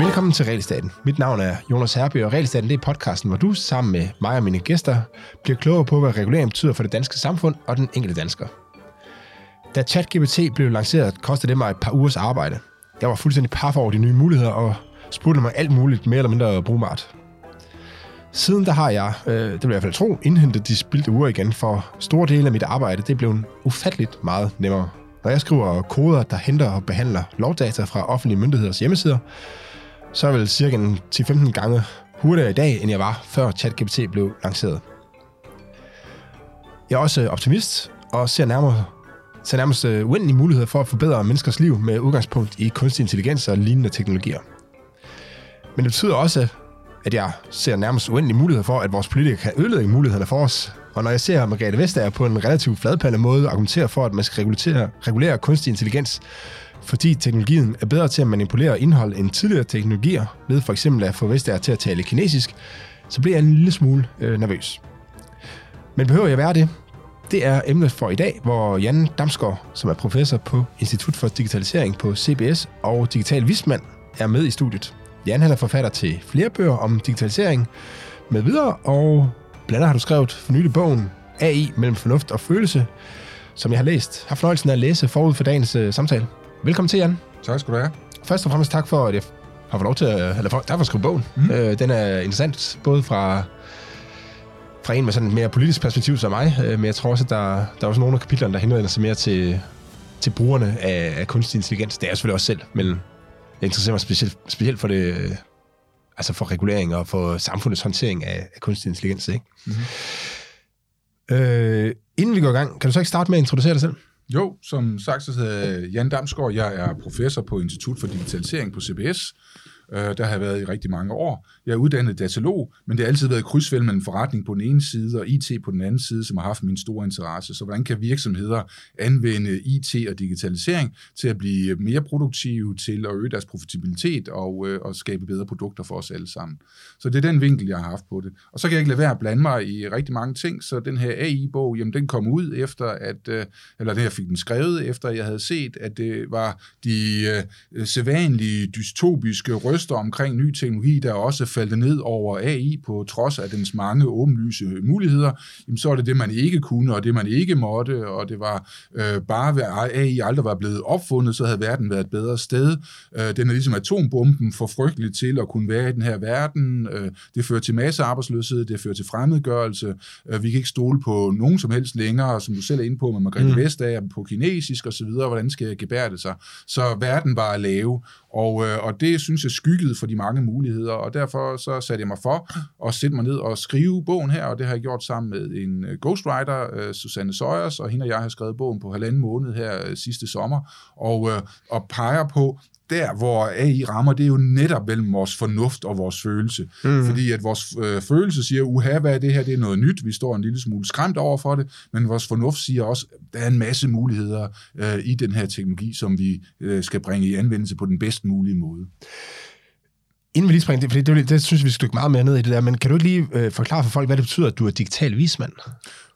Velkommen til Realstaten. Mit navn er Jonas Herby, og Realstaten det er podcasten, hvor du sammen med mig og mine gæster bliver klogere på, hvad regulering betyder for det danske samfund og den enkelte dansker. Da ChatGPT blev lanceret, kostede det mig et par ugers arbejde. Jeg var fuldstændig paf over de nye muligheder og spurgte mig alt muligt mere eller mindre brugbart. Siden der har jeg, øh, det vil jeg i hvert fald tro, indhentet de spildte uger igen, for store dele af mit arbejde det blev ufatteligt meget nemmere. Når jeg skriver koder, der henter og behandler lovdata fra offentlige myndigheders hjemmesider, så er jeg vel cirka 10-15 gange hurtigere i dag, end jeg var, før ChatGPT blev lanceret. Jeg er også optimist og ser nærmere ser nærmest øh, uendelige muligheder for at forbedre menneskers liv med udgangspunkt i kunstig intelligens og lignende teknologier. Men det betyder også, at jeg ser nærmest uendelige muligheder for, at vores politikere kan ødelægge mulighederne for os. Og når jeg ser Margrethe Vestager på en relativt fladpandet måde argumentere for, at man skal regulere, regulere kunstig intelligens, fordi teknologien er bedre til at manipulere indhold end tidligere teknologier, ved for eksempel at få Vestager til at tale kinesisk, så bliver jeg en lille smule øh, nervøs. Men behøver jeg være det? Det er emnet for i dag, hvor Jan Damsgaard, som er professor på Institut for Digitalisering på CBS og digital vismand, er med i studiet. Jan han er forfatter til flere bøger om digitalisering med videre, og blandt andet har du skrevet for nylig bogen AI mellem fornuft og følelse, som jeg har læst. Har fornøjelsen af at læse forud for dagens uh, samtale. Velkommen til, Jan. Tak skal du have. Først og fremmest tak for, at jeg har fået lov til at, eller for, tak for at skrive bogen. Mm. Uh, den er interessant, både fra fra en med sådan et mere politisk perspektiv som mig, øh, men jeg tror også, at der, der er også nogle af kapitlerne, der henvender sig mere til, til brugerne af, af kunstig intelligens. Det er jeg selvfølgelig også selv, men jeg interesserer mig specielt, specielt for det, altså for regulering og for samfundets håndtering af, af kunstig intelligens. Ikke? Mm-hmm. Øh, inden vi går i gang, kan du så ikke starte med at introducere dig selv? Jo, som sagt, så hedder Jan Damsgaard. Jeg er professor på Institut for Digitalisering på CBS. Øh, der har jeg været i rigtig mange år. Jeg er uddannet datalog, men det har altid været krydsfæld mellem forretning på den ene side og IT på den anden side, som har haft min store interesse. Så hvordan kan virksomheder anvende IT og digitalisering til at blive mere produktive, til at øge deres profitabilitet og, øh, og skabe bedre produkter for os alle sammen. Så det er den vinkel, jeg har haft på det. Og så kan jeg ikke lade være at blande mig i rigtig mange ting, så den her AI-bog, jamen den kom ud efter, at, øh, eller det jeg fik den skrevet efter, jeg havde set, at det var de øh, sædvanlige dystopiske røster omkring ny teknologi, der også faldt ned over AI på trods af dens mange åbenlyse muligheder, jamen så er det det, man ikke kunne, og det man ikke måtte, og det var øh, bare, ved AI aldrig var blevet opfundet, så havde verden været et bedre sted. Øh, den er ligesom atombomben for frygtelig til at kunne være i den her verden. Øh, det fører til massearbejdsløshed, det fører til fremmedgørelse. Øh, vi kan ikke stole på nogen som helst længere, som du selv er inde på med Margrethe mm. Vestager, på kinesisk osv., hvordan skal jeg gebære det sig? Så verden var at lave, og, øh, og det synes jeg skyggede for de mange muligheder, og derfor så satte jeg mig for at sætte mig ned og skrive bogen her, og det har jeg gjort sammen med en øh, ghostwriter, øh, Susanne Søjers, og hende og jeg har skrevet bogen på halvanden måned her øh, sidste sommer, og, øh, og peger på, der, hvor AI rammer, det er jo netop mellem vores fornuft og vores følelse. Mm. Fordi at vores øh, følelse siger, uha, hvad er det her? Det er noget nyt. Vi står en lille smule skræmt over for det. Men vores fornuft siger også, der er en masse muligheder øh, i den her teknologi, som vi øh, skal bringe i anvendelse på den bedst mulige måde. Inden vi lige springer det, for det, det synes vi skal dykke meget mere ned i det der, men kan du ikke lige øh, forklare for folk, hvad det betyder, at du er digital vismand?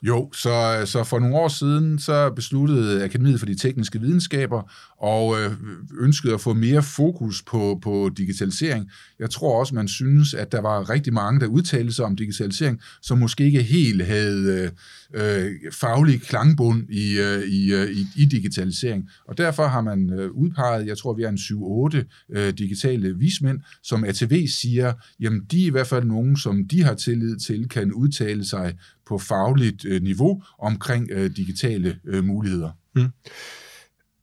Jo, så, så for nogle år siden, så besluttede Akademiet for de Tekniske Videnskaber og øh, ønskede at få mere fokus på, på digitalisering. Jeg tror også, man synes, at der var rigtig mange, der udtalte sig om digitalisering, som måske ikke helt havde øh, øh faglig klangbund i, øh, i, øh, i, i digitalisering. Og derfor har man øh, udpeget, jeg tror, vi er en 7-8 øh, digitale vismænd, som ATV siger, jamen de er i hvert fald nogen, som de har tillid til, kan udtale sig på fagligt øh, niveau omkring øh, digitale øh, muligheder. Mm.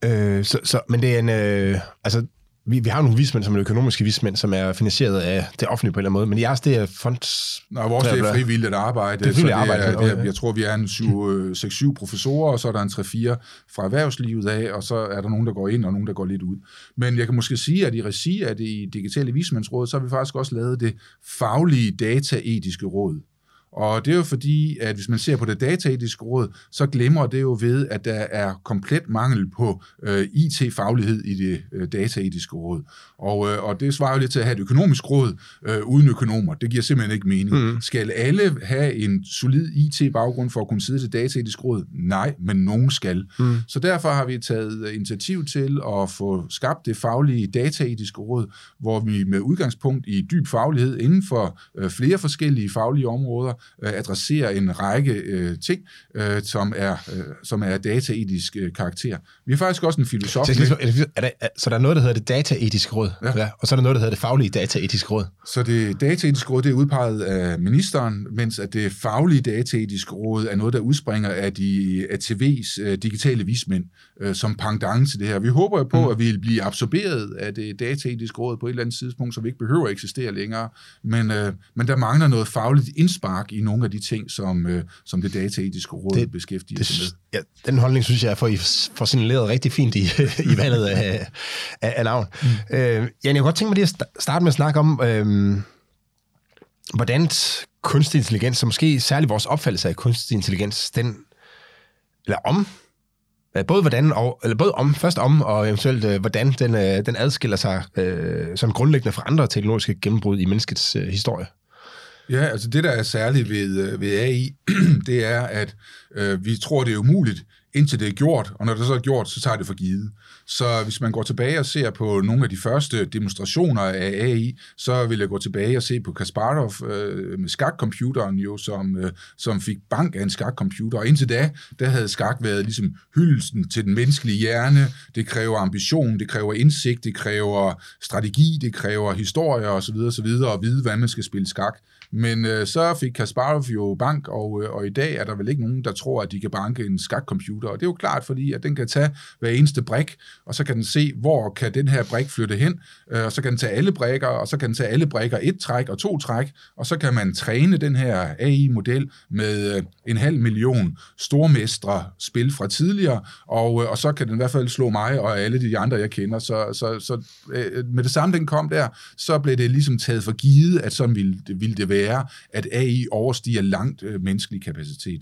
Øh, så, så, men det er en, øh, altså vi, vi har nogle vismænd, som er økonomiske vismænd, som er finansieret af det offentlige på en eller anden måde, men jeres, det er fonds... Nej, vores det er frivilligt arbejde. Det er frivilligt arbejde. Er, det er, jeg tror, vi er en 6-7 professorer, og så er der en 3-4 fra erhvervslivet af, og så er der nogen, der går ind, og nogen, der går lidt ud. Men jeg kan måske sige, at i regi af det digitale vismandsråd, så har vi faktisk også lavet det faglige dataetiske råd. Og det er jo fordi, at hvis man ser på det dataetiske råd, så glemmer det jo ved, at der er komplet mangel på øh, IT-faglighed i det øh, dataetiske råd. Og, øh, og det svarer jo lidt til at have et økonomisk råd øh, uden økonomer. Det giver simpelthen ikke mening. Mm. Skal alle have en solid IT-baggrund for at kunne sidde til dataetisk råd? Nej, men nogen skal. Mm. Så derfor har vi taget initiativ til at få skabt det faglige dataetiske råd, hvor vi med udgangspunkt i dyb faglighed inden for øh, flere forskellige faglige områder øh, adresserer en række øh, ting, øh, som er øh, som er dataetisk øh, karakter. Vi har faktisk også en filosof. Så, er der, så der er noget, der hedder det dataetiske råd, ja. Ja, og så er der noget, der hedder det faglige dataetiske råd. Så det dataetiske råd det er udpeget af ministeren, mens at det faglige dataetiske råd er noget, der udspringer af de ATV's øh, digitale vismænd, øh, som pangdang til det her. Vi håber jo på, mm. at vi vil blive absorberet af det dataetiske råd på et eller andet tidspunkt, så vi ikke behøver at eksistere længere. Men, øh, men der mangler noget fagligt indspark i nogle af de ting, som, øh, som det dataetiske råd det, beskæftiger det, sig med. Ja, den holdning synes jeg, får I får signaleret rigtig fint i, i valget af, af, af navn. Mm. Øh, Jan, jeg kunne godt tænke mig lige at starte med at snakke om, øh, hvordan kunstig intelligens, og måske særligt vores opfattelse af kunstig intelligens, den, eller om, både hvordan og, eller både om, først om, og eventuelt øh, hvordan den, øh, den adskiller sig øh, som grundlæggende fra andre teknologiske gennembrud i menneskets øh, historie. Ja, altså det, der er særligt ved, øh, ved AI, det er, at øh, vi tror, det er umuligt, indtil det er gjort, og når det så er gjort, så tager det for givet. Så hvis man går tilbage og ser på nogle af de første demonstrationer af AI, så vil jeg gå tilbage og se på Kasparov øh, med skakcomputeren jo, som, øh, som fik bank af en skakcomputer. Og indtil da, der havde skak været ligesom hyldelsen til den menneskelige hjerne. Det kræver ambition, det kræver indsigt, det kræver strategi, det kræver historie osv. osv. og vide, hvordan man skal spille skak. Men øh, så fik Kasparov jo bank, og, øh, og i dag er der vel ikke nogen, der tror, at de kan banke en skakcomputer. Og det er jo klart, fordi at den kan tage hver eneste brik, og så kan den se, hvor kan den her brik flytte hen, øh, og så kan den tage alle brikker, og så kan den tage alle brikker et træk og to træk, og så kan man træne den her AI-model med øh, en halv million stormestre spil fra tidligere, og, øh, og så kan den i hvert fald slå mig og alle de andre, jeg kender. Så, så, så med det samme, den kom der, så blev det ligesom taget for givet, at sådan ville det, ville det være, at AI overstiger langt menneskelig kapacitet.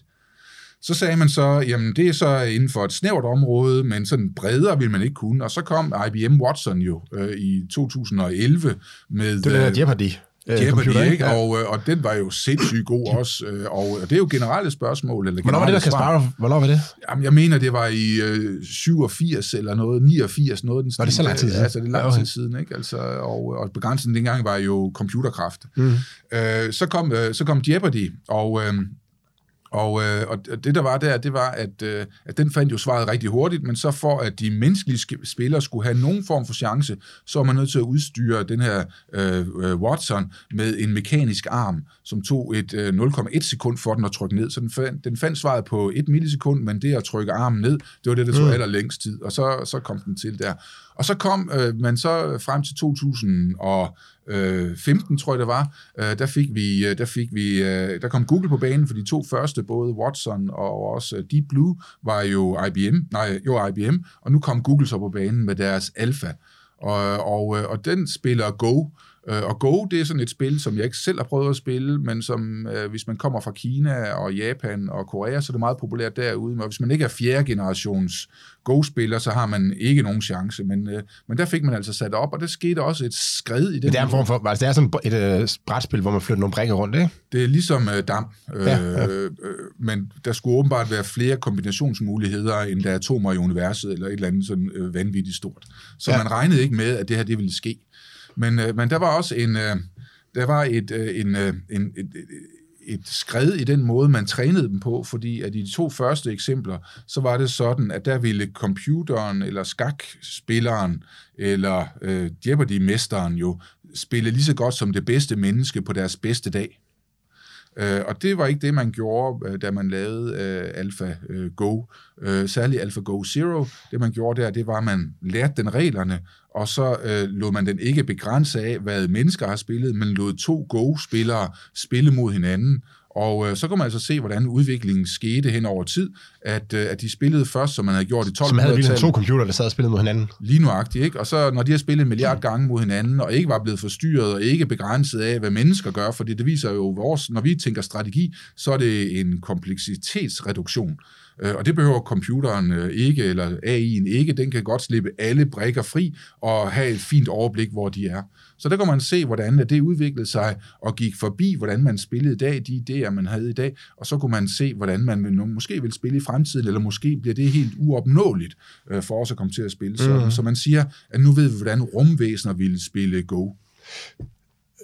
Så sagde man så, jamen det er så inden for et snævert område, men sådan bredere vil man ikke kunne. Og så kom IBM Watson jo øh, i 2011 med... Det er Jeopardy. Øh, Jeopardy, ikke? Ja. Og, øh, og den var jo sindssygt god også. Øh, og det er jo generelle spørgsmål. Eller Hvornår var det, der Kasparov? Hvornår var det? Jamen, jeg mener, det var i øh, 87 eller noget, 89, noget den Var det så lang tid siden? Altså, det er lang tid siden, ikke? Altså, og, og begrænsen dengang var jo computerkraft. Mm. Øh, så, kom, øh, så kom Jeopardy, og... Øh, og, øh, og det, der var der, det var, at, øh, at den fandt jo svaret rigtig hurtigt, men så for at de menneskelige spillere skulle have nogen form for chance, så var man nødt til at udstyre den her øh, øh Watson med en mekanisk arm, som tog et øh, 0,1 sekund for den at trykke ned. Så den fandt, den fandt svaret på et millisekund, men det at trykke armen ned, det var det, der tog mm. allerlængst tid, og så, så kom den til der. Og så kom øh, man så frem til Øh, 15, tror jeg det var, øh, der fik vi, øh, der fik vi, øh, der kom Google på banen, for de to første, både Watson og også øh, Deep Blue, var jo IBM, nej, jo IBM, og nu kom Google så på banen med deres Alpha. Og, og, og den spiller Go, og Go, det er sådan et spil, som jeg ikke selv har prøvet at spille, men som, øh, hvis man kommer fra Kina og Japan og Korea, så er det meget populært derude. Men hvis man ikke er fjerde generations Go-spiller, så har man ikke nogen chance. Men, øh, men der fik man altså sat op, og der skete også et skred i det. Det er en form for, altså det er sådan et øh, brætspil, hvor man flytter nogle brikker rundt, ikke? Det er ligesom øh, dam, øh, ja, ja. Øh, men der skulle åbenbart være flere kombinationsmuligheder, end der er atomer i universet, eller et eller andet sådan øh, vanvittigt stort. Så ja. man regnede ikke med, at det her det ville ske. Men, øh, men der var også en, øh, der var et, øh, en, øh, en, et, et skred i den måde, man trænede dem på, fordi at i de to første eksempler, så var det sådan, at der ville computeren eller skakspilleren eller øh, Jeopardy-mesteren jo spille lige så godt som det bedste menneske på deres bedste dag. Øh, og det var ikke det, man gjorde, øh, da man lavede øh, AlphaGo, øh, øh særligt AlphaGo Zero. Det, man gjorde der, det var, at man lærte den reglerne, og så øh, lod man den ikke begrænse af, hvad mennesker har spillet, men lod to Go-spillere spille mod hinanden, Og øh, så kunne man altså se, hvordan udviklingen skete hen over tid, at, øh, at de spillede først, som man havde gjort i 1200-tallet. Som havde lige to computere, der sad og spillede mod hinanden. Lige nuagtigt, ikke? Og så når de har spillet en milliard gange mod hinanden, og ikke var blevet forstyrret, og ikke begrænset af, hvad mennesker gør, fordi det viser jo vores, når vi tænker strategi, så er det en kompleksitetsreduktion. Øh, og det behøver computeren øh, ikke, eller AI'en ikke. Den kan godt slippe alle brækker fri og have et fint overblik, hvor de er. Så der kan man se, hvordan det udviklede sig og gik forbi, hvordan man spillede i dag, de idéer, man havde i dag, og så kunne man se, hvordan man vil, måske vil spille i fremtiden, eller måske bliver det helt uopnåeligt øh, for os at komme til at spille sådan. Mm. Så man siger, at nu ved vi, hvordan rumvæsener ville spille Go.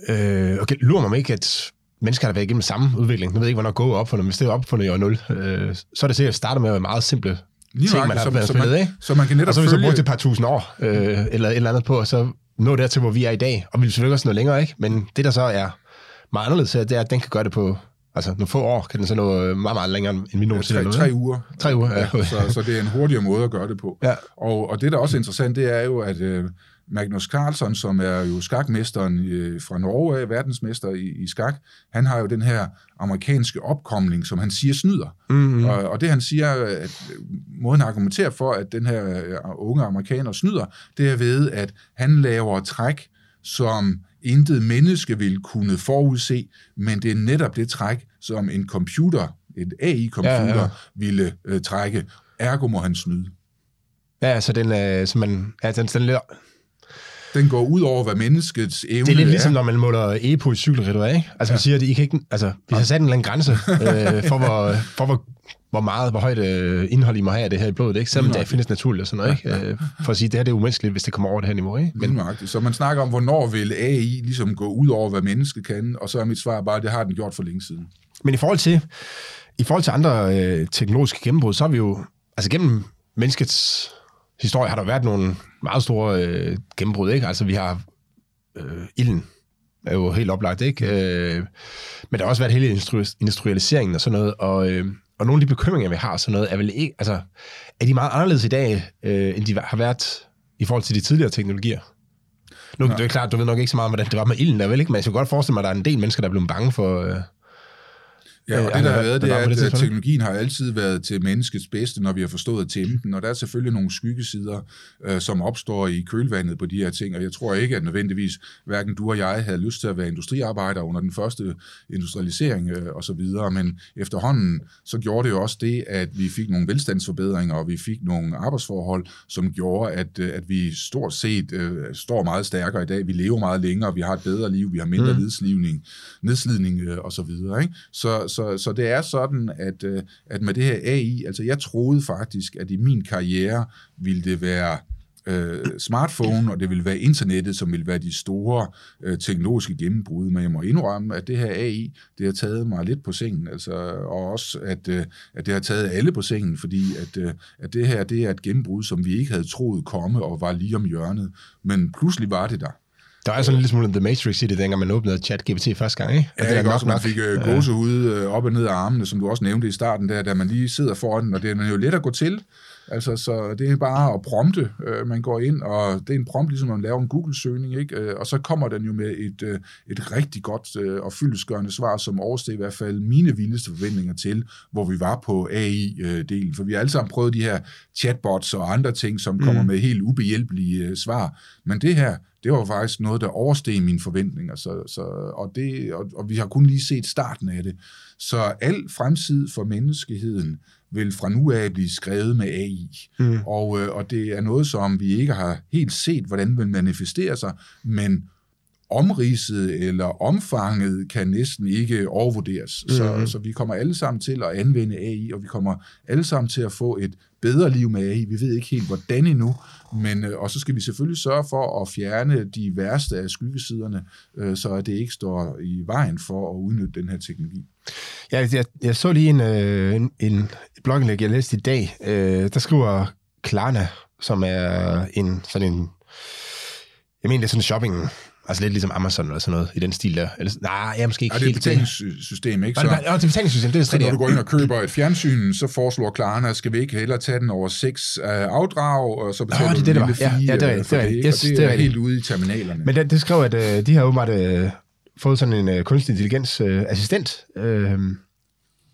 Øh, okay, lurer mig ikke, at mennesker har været igennem samme udvikling. Nu ved jeg ikke, hvornår Go er opfundet, men hvis det er opfundet i år 0, øh, så er det sikkert at starte med meget simple Lige ting, man har så, så, man, ikke? så man kan netop Og så har vi så brugt et par tusind år, øh, eller et eller andet på, og så nå dertil, hvor vi er i dag. Og vi vil selvfølgelig også nå længere, ikke? Men det, der så er meget anderledes her, det er, at den kan gøre det på Altså, nogle få år kan den så nå meget, meget længere, end vi nogensinde ja, tre, tre uger. Tre uger, ja. ja så, så det er en hurtigere måde at gøre det på. Ja. Og, og det, der også er interessant, det er jo, at øh, Magnus Carlsen, som er jo skakmesteren øh, fra Norge, verdensmester i, i skak, han har jo den her amerikanske opkomling, som han siger snyder. Mm-hmm. Og, og det han siger, at måden at argumentere for, at den her øh, unge amerikaner snyder, det er ved, at han laver træk, som intet menneske vil kunne forudse, men det er netop det træk, som en computer, et AI-computer, ja, ja. ville øh, trække. Ergo må han snyde. Ja, så den, øh, så man, ja, den, den, den går ud over, hvad menneskets evne er. Det er lidt ligesom, når man måler EPO i cykelritter, ikke? Altså, ja. man siger, at I kan ikke, altså, vi har sat en eller anden grænse øh, for, hvor, for hvor, hvor meget, hvor højt øh, indhold I må have af det her i blodet, ikke? Selvom det findes naturligt og sådan noget, ikke? Øh, for at sige, at det her det er umenneskeligt, hvis det kommer over det her niveau, ikke? Men, så man snakker om, hvornår vil AI ligesom gå ud over, hvad mennesket kan, og så er mit svar bare, at det har den gjort for længe siden. Men i forhold til, i forhold til andre øh, teknologiske gennembrud, så har vi jo, altså gennem menneskets historie har der været nogle meget store øh, gennembrud, ikke? Altså, vi har øh, ilden, er jo helt oplagt, ikke? Øh, men der har også været hele industrialiseringen og sådan noget, og, øh, og nogle af de bekymringer, vi har sådan noget, er vel ikke, altså, er de meget anderledes i dag, øh, end de har været i forhold til de tidligere teknologier? Nu, ja. det er klart, du ved nok ikke så meget, hvordan det var med ilden der, vel ikke? Men jeg kan godt forestille mig, at der er en del mennesker, der er blevet bange for, øh, Ja, og det der har været, det er, at det teknologien har altid været til menneskets bedste, når vi har forstået at tæmme den, og der er selvfølgelig nogle skyggesider, øh, som opstår i kølvandet på de her ting, og jeg tror ikke, at nødvendigvis hverken du og jeg havde lyst til at være industriarbejder under den første industrialisering øh, og så videre, men efterhånden så gjorde det jo også det, at vi fik nogle velstandsforbedringer, og vi fik nogle arbejdsforhold, som gjorde, at, øh, at vi stort set øh, står meget stærkere i dag. Vi lever meget længere, vi har et bedre liv, vi har mindre mm. nedslidning, nedslidning øh, og så videre. Ikke? Så, så, så det er sådan, at, øh, at med det her AI, altså jeg troede faktisk, at i min karriere ville det være øh, smartphone, og det vil være internettet, som vil være de store øh, teknologiske gennembrud, men jeg må indrømme, at det her AI, det har taget mig lidt på sengen, altså, og også, at, øh, at det har taget alle på sengen, fordi at, øh, at det her, det er et gennembrud, som vi ikke havde troet komme, og var lige om hjørnet, men pludselig var det der. Der er sådan en lille smule The Matrix i det, dengang man åbnede chat-GPT første gang, ikke? Ja, det er godt, man fik uh, gåsehud uh, op og ned af armene, som du også nævnte i starten, der, da man lige sidder foran den, og det er jo let at gå til. Altså, så det er bare at prompte. Uh, man går ind, og det er en prompt, ligesom man laver en Google-søgning, ikke? Uh, og så kommer den jo med et, et rigtig godt og fyldesgørende svar, som oversteg i hvert fald mine vildeste forventninger til, hvor vi var på AI-delen. For vi har alle sammen prøvet de her chatbots og andre ting, som kommer mm. med helt ubehjælpelige svar. Men det her, det var faktisk noget, der oversteg mine forventninger, så, så, og, det, og, og vi har kun lige set starten af det. Så al fremtid for menneskeheden vil fra nu af blive skrevet med AI. Mm. Og, øh, og det er noget, som vi ikke har helt set, hvordan vil manifestere sig, men omridset eller omfanget kan næsten ikke overvurderes. Mm. Så, så vi kommer alle sammen til at anvende AI, og vi kommer alle sammen til at få et bedre liv med AI. Vi ved ikke helt, hvordan endnu, men, øh, og så skal vi selvfølgelig sørge for at fjerne de værste af skyggesiderne, øh, så det ikke står i vejen for at udnytte den her teknologi. Ja, jeg, jeg så lige en, øh, en, en blogindlæg, jeg læste i dag. der skriver Klarna, som er en sådan en jeg mener, det er sådan en shopping Altså lidt ligesom Amazon eller sådan noget i den stil der. Eller, nej, jeg er måske ikke ja, det er et betalingssystem, ikke? Så, ja, det er et betalingssystem, det er så når du går ind og køber et fjernsyn, så foreslår Klarna, skal vi ikke hellere tage den over seks uh, afdrag, og så betaler oh, det, det, det var. Ja, ja, det er, det, det, er, yes, det, det er helt ude i terminalerne. Men det, det skrev, at uh, de har åbenbart uh, fået sådan en øh, kunstig intelligens øh, assistent, øh,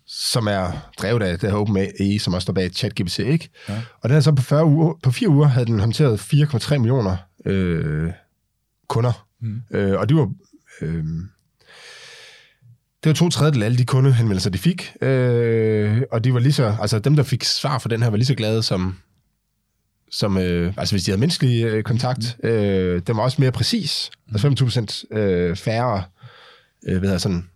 som er drevet af det her OpenAI, som også står bag ChatGPT, ikke? Ja. Og den er så på, 40 uger, på fire uger havde den håndteret 4,3 millioner øh, kunder. Mm. Øh, og det var... Øh, det var to tredjedel af alle de kundehenvendelser, de fik. Øh, og de var lige så, altså dem, der fik svar for den her, var lige så glade som, som øh, altså hvis de havde menneskelig øh, kontakt. Mm. Øh, den var også mere præcis. Mm. Altså 25 procent øh, færre, øh, hvad hedder sådan,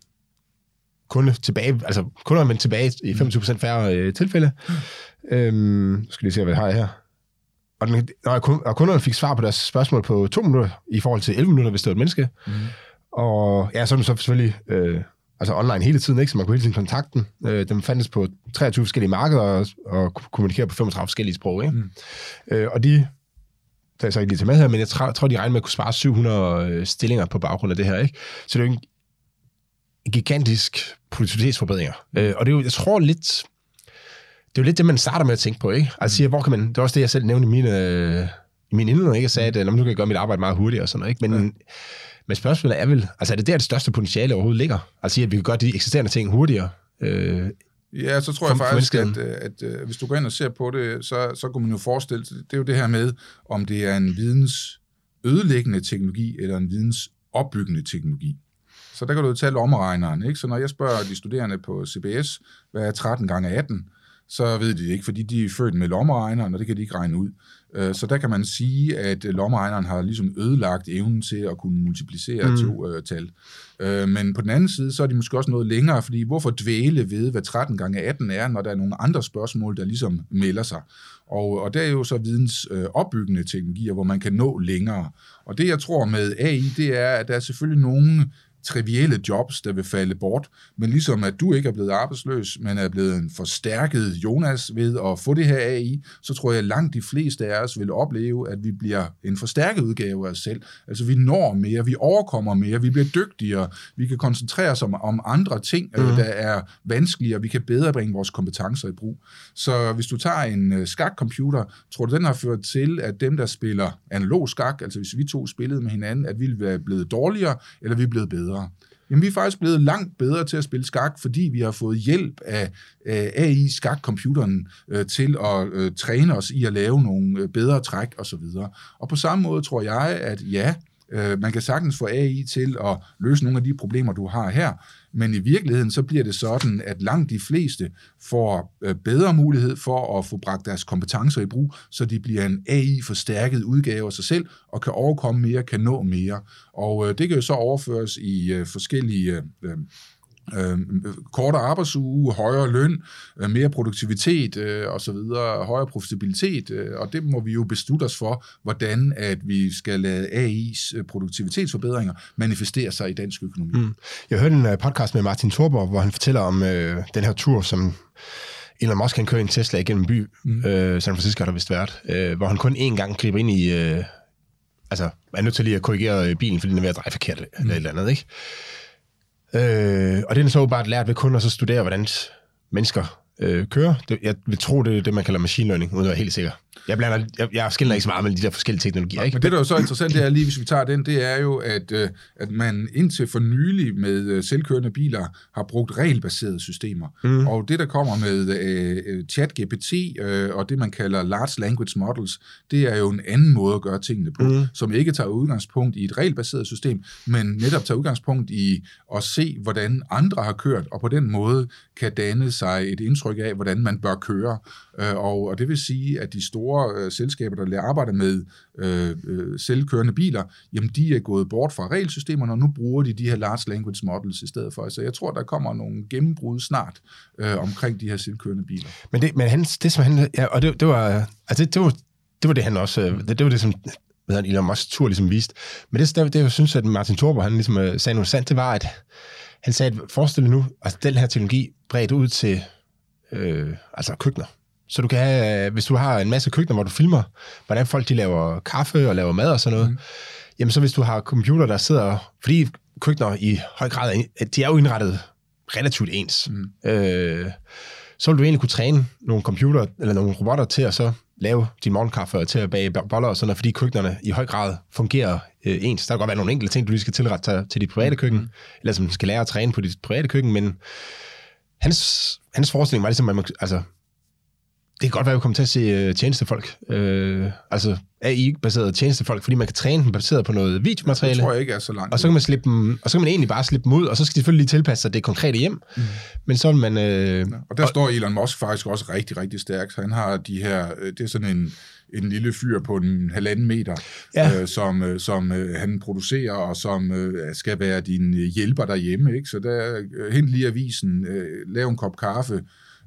kunde tilbage, altså kunder vendt tilbage i 25 procent færre øh, tilfælde. Mm. Øhm, skal lige se, hvad jeg har her. Og, den, og kunderne fik svar på deres spørgsmål på to minutter, i forhold til 11 minutter, hvis det var et menneske. Mm. Og ja, så er den så selvfølgelig øh, altså online hele tiden, ikke? så man kunne hele tiden kontakte den. Øh, den fandtes på 23 forskellige markeder og, og kommunikere på 35 forskellige sprog. Ikke? Mm. Øh, og de, der er så ikke lige til med her, men jeg tror, de regner med at kunne spare 700 øh, stillinger på baggrund af det her. Ikke? Så det er jo en gigantisk produktivitetsforbedringer. Øh, og det er jo, jeg tror lidt, det er jo lidt det, man starter med at tænke på, ikke? Altså siger, hvor kan man, det er også det, jeg selv nævnte i mine, øh, i mine indledning, ikke? Jeg sagde, at nu kan jeg gøre mit arbejde meget hurtigere og sådan noget, ikke? Men, ja. men spørgsmålet er vel, altså er det der, det største potentiale overhovedet ligger? Altså at vi kan gøre de eksisterende ting hurtigere, øh, Ja, så tror jeg faktisk, at, at, at, at hvis du går ind og ser på det, så, så kunne man jo forestille sig, det er jo det her med, om det er en videns ødelæggende teknologi, eller en videns opbyggende teknologi. Så der kan du jo tage lommeregneren, ikke? Så når jeg spørger de studerende på CBS, hvad er 13 gange 18, så ved de det ikke, fordi de er født med lommeregneren, og det kan de ikke regne ud. Øh, så der kan man sige, at lommeregneren har ligesom ødelagt evnen til at kunne multiplicere mm. to uh, tal. Uh, men på den anden side, så er de måske også noget længere, fordi hvorfor dvæle ved, hvad 13 gange 18 er, når der er nogle andre spørgsmål, der ligesom melder sig. Og, og der er jo så videns uh, opbyggende teknologier, hvor man kan nå længere. Og det, jeg tror med AI, det er, at der er selvfølgelig nogle trivielle jobs, der vil falde bort, men ligesom at du ikke er blevet arbejdsløs, men er blevet en forstærket Jonas ved at få det her AI, så tror jeg, at langt de fleste af os vil opleve, at vi bliver en forstærket udgave af os selv. Altså vi når mere, vi overkommer mere, vi bliver dygtigere, vi kan koncentrere os om, om andre ting, mm. der er vanskeligere, vi kan bedre bringe vores kompetencer i brug. Så hvis du tager en uh, skakcomputer, tror du, den har ført til, at dem, der spiller analog skak, altså hvis vi to spillede med hinanden, at vi ville være blevet dårligere, eller vi er blevet bedre? Bedre? Jamen, vi er faktisk blevet langt bedre til at spille skak, fordi vi har fået hjælp af, AI-skakcomputeren øh, til at øh, træne os i at lave nogle øh, bedre træk osv. Og, og på samme måde tror jeg, at ja, øh, man kan sagtens få AI til at løse nogle af de problemer, du har her, men i virkeligheden så bliver det sådan, at langt de fleste får øh, bedre mulighed for at få bragt deres kompetencer i brug, så de bliver en AI-forstærket udgave af sig selv, og kan overkomme mere, kan nå mere. Og øh, det kan jo så overføres i øh, forskellige øh, øh kortere arbejdsuge, højere løn, øh, mere produktivitet øh, osv., højere profitabilitet, øh, og det må vi jo beslutte os for, hvordan at vi skal lade AI's øh, produktivitetsforbedringer manifestere sig i dansk økonomi. Mm. Jeg hørte en podcast med Martin Thorborg, hvor han fortæller om øh, den her tur, som Elon Musk kan køre en Tesla igennem by, mm. øh, San Francisco har der vist været, øh, hvor han kun én gang griber ind i, øh, altså er nødt til lige at korrigere bilen, fordi den er ved at dreje forkert mm. eller et eller andet, ikke? Øh, og det er så bare lært ved kun at så studere, hvordan mennesker øh, kører. Det, jeg vil tro, det er det, man kalder machine learning, uden at være helt sikker. Jeg, blander, jeg, jeg skiller ikke så meget mellem de der forskellige teknologier. Ja, ikke? Men det, der er jo så interessant, det er lige, hvis vi tager den, det er jo, at, øh, at man indtil for nylig med øh, selvkørende biler har brugt regelbaserede systemer. Mm. Og det, der kommer med uh, chat-GPT uh, og det, man kalder large language models, det er jo en anden måde at gøre tingene på, mm. som ikke tager udgangspunkt i et regelbaseret system, men netop tager udgangspunkt i at se, hvordan andre har kørt, og på den måde kan danne sig et indtryk af, hvordan man bør køre. Uh, og, og det vil sige, at de store store øh, selskaber, der arbejder med øh, øh, selvkørende biler, jamen de er gået bort fra regelsystemerne, og nu bruger de de her large language models i stedet for. Så jeg tror, der kommer nogle gennembrud snart øh, omkring de her selvkørende biler. Men det, men han, det som han, ja, og det, det var, altså det, det var, det var det, han også, øh, det, det var det, som hvad han, Elon Musk tur ligesom vist. Men det, det, det jeg synes, at Martin Thorborg, han ligesom øh, sagde noget sandt, det var, at han sagde, at forestil dig nu, at den her teknologi bredt ud til øh, altså køkkener. Så du kan have, hvis du har en masse køkkener, hvor du filmer, hvordan folk de laver kaffe og laver mad og sådan noget, mm. jamen så hvis du har computer, der sidder, fordi køkkener i høj grad, de er jo indrettet relativt ens, mm. øh, så vil du egentlig kunne træne nogle computer eller nogle robotter til at så lave din morgenkaffe og til at bage boller og sådan noget, fordi køkkenerne i høj grad fungerer øh, ens. Der kan godt være nogle enkelte ting, du lige skal tilrette til, til dit private køkken, mm. eller som skal lære at træne på dit private køkken, men hans, hans forestilling var ligesom, at man, altså, det kan godt være, at vi kommer til at se uh, tjenestefolk. Uh, altså AI-baserede tjenestefolk, fordi man kan træne dem baseret på noget videomateriale. Det tror jeg ikke er så langt. Og så kan man, slippe dem, og så kan man egentlig bare slippe dem ud, og så skal de selvfølgelig lige tilpasse sig det konkrete hjem. Mm. Men så man... Uh, ja, og der og, står Elon Musk faktisk også rigtig, rigtig stærkt. Han har de her... Det er sådan en en lille fyr på en halvanden meter, ja. øh, som, øh, som øh, han producerer, og som øh, skal være din hjælper derhjemme. Ikke? Så der, øh, hent lige avisen, øh, lav en kop kaffe,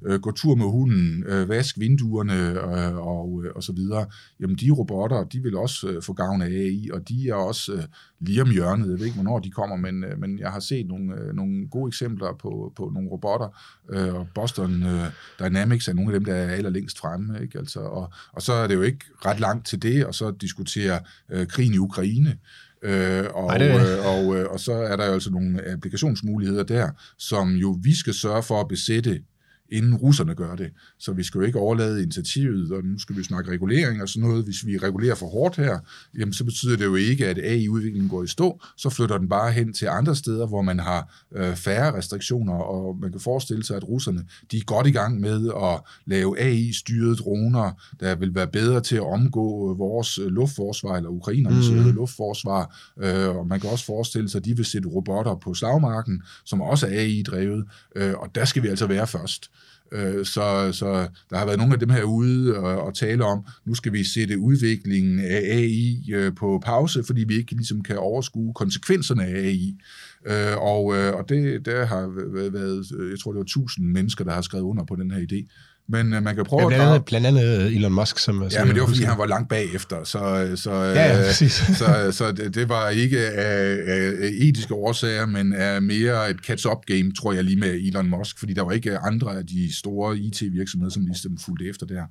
øh, gå tur med hunden, øh, vask vinduerne øh, og, øh, og så videre, jamen de robotter, de vil også øh, få gavn af AI, og de er også øh, lige om hjørnet. Jeg ved ikke, hvornår de kommer, men, øh, men jeg har set nogle, øh, nogle gode eksempler på, på nogle robotter, øh, og Boston øh, Dynamics er nogle af dem, der er allerlængst fremme. Ikke? Altså, og, og så er det jo ikke ret langt til det, og så diskutere øh, krigen i Ukraine, Øh, og, Ej, det... øh, og, øh, og så er der jo altså nogle applikationsmuligheder der, som jo vi skal sørge for at besætte inden russerne gør det. Så vi skal jo ikke overlade initiativet, og nu skal vi snakke regulering og sådan noget. Hvis vi regulerer for hårdt her, jamen så betyder det jo ikke, at AI-udviklingen går i stå, så flytter den bare hen til andre steder, hvor man har øh, færre restriktioner, og man kan forestille sig, at russerne de er godt i gang med at lave AI-styrede droner, der vil være bedre til at omgå vores luftforsvar, eller ukrainernes mm. luftforsvar, øh, og man kan også forestille sig, at de vil sætte robotter på slagmarken, som også er AI-drevet, øh, og der skal vi altså være først. Øh, så, så der har været nogle af dem her ude og, og tale om, nu skal vi sætte udviklingen af AI øh, på pause, fordi vi ikke ligesom kan overskue konsekvenserne af AI. Øh, og, øh, og det der har været, øh, jeg tror det var 1000 mennesker, der har skrevet under på den her idé. Men uh, man kan prøve ja, blandt andet, at... Blandt andet Elon Musk, som... Ja, men det var, fordi han var langt bagefter, så, så, ja, ja, præcis. så, så det, det var ikke af, af etiske årsager, men af mere et catch-up-game, tror jeg, lige med Elon Musk, fordi der var ikke andre af de store IT-virksomheder, som ligesom fulgte efter der.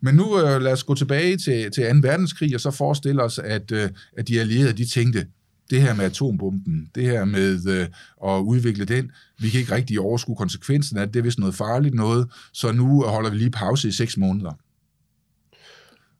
Men nu uh, lad os gå tilbage til, til 2. verdenskrig, og så forestille os, at, uh, at de allierede, de tænkte, det her med atombomben, det her med øh, at udvikle den, vi kan ikke rigtig overskue konsekvensen af det, det er vist noget farligt noget, så nu holder vi lige pause i seks måneder.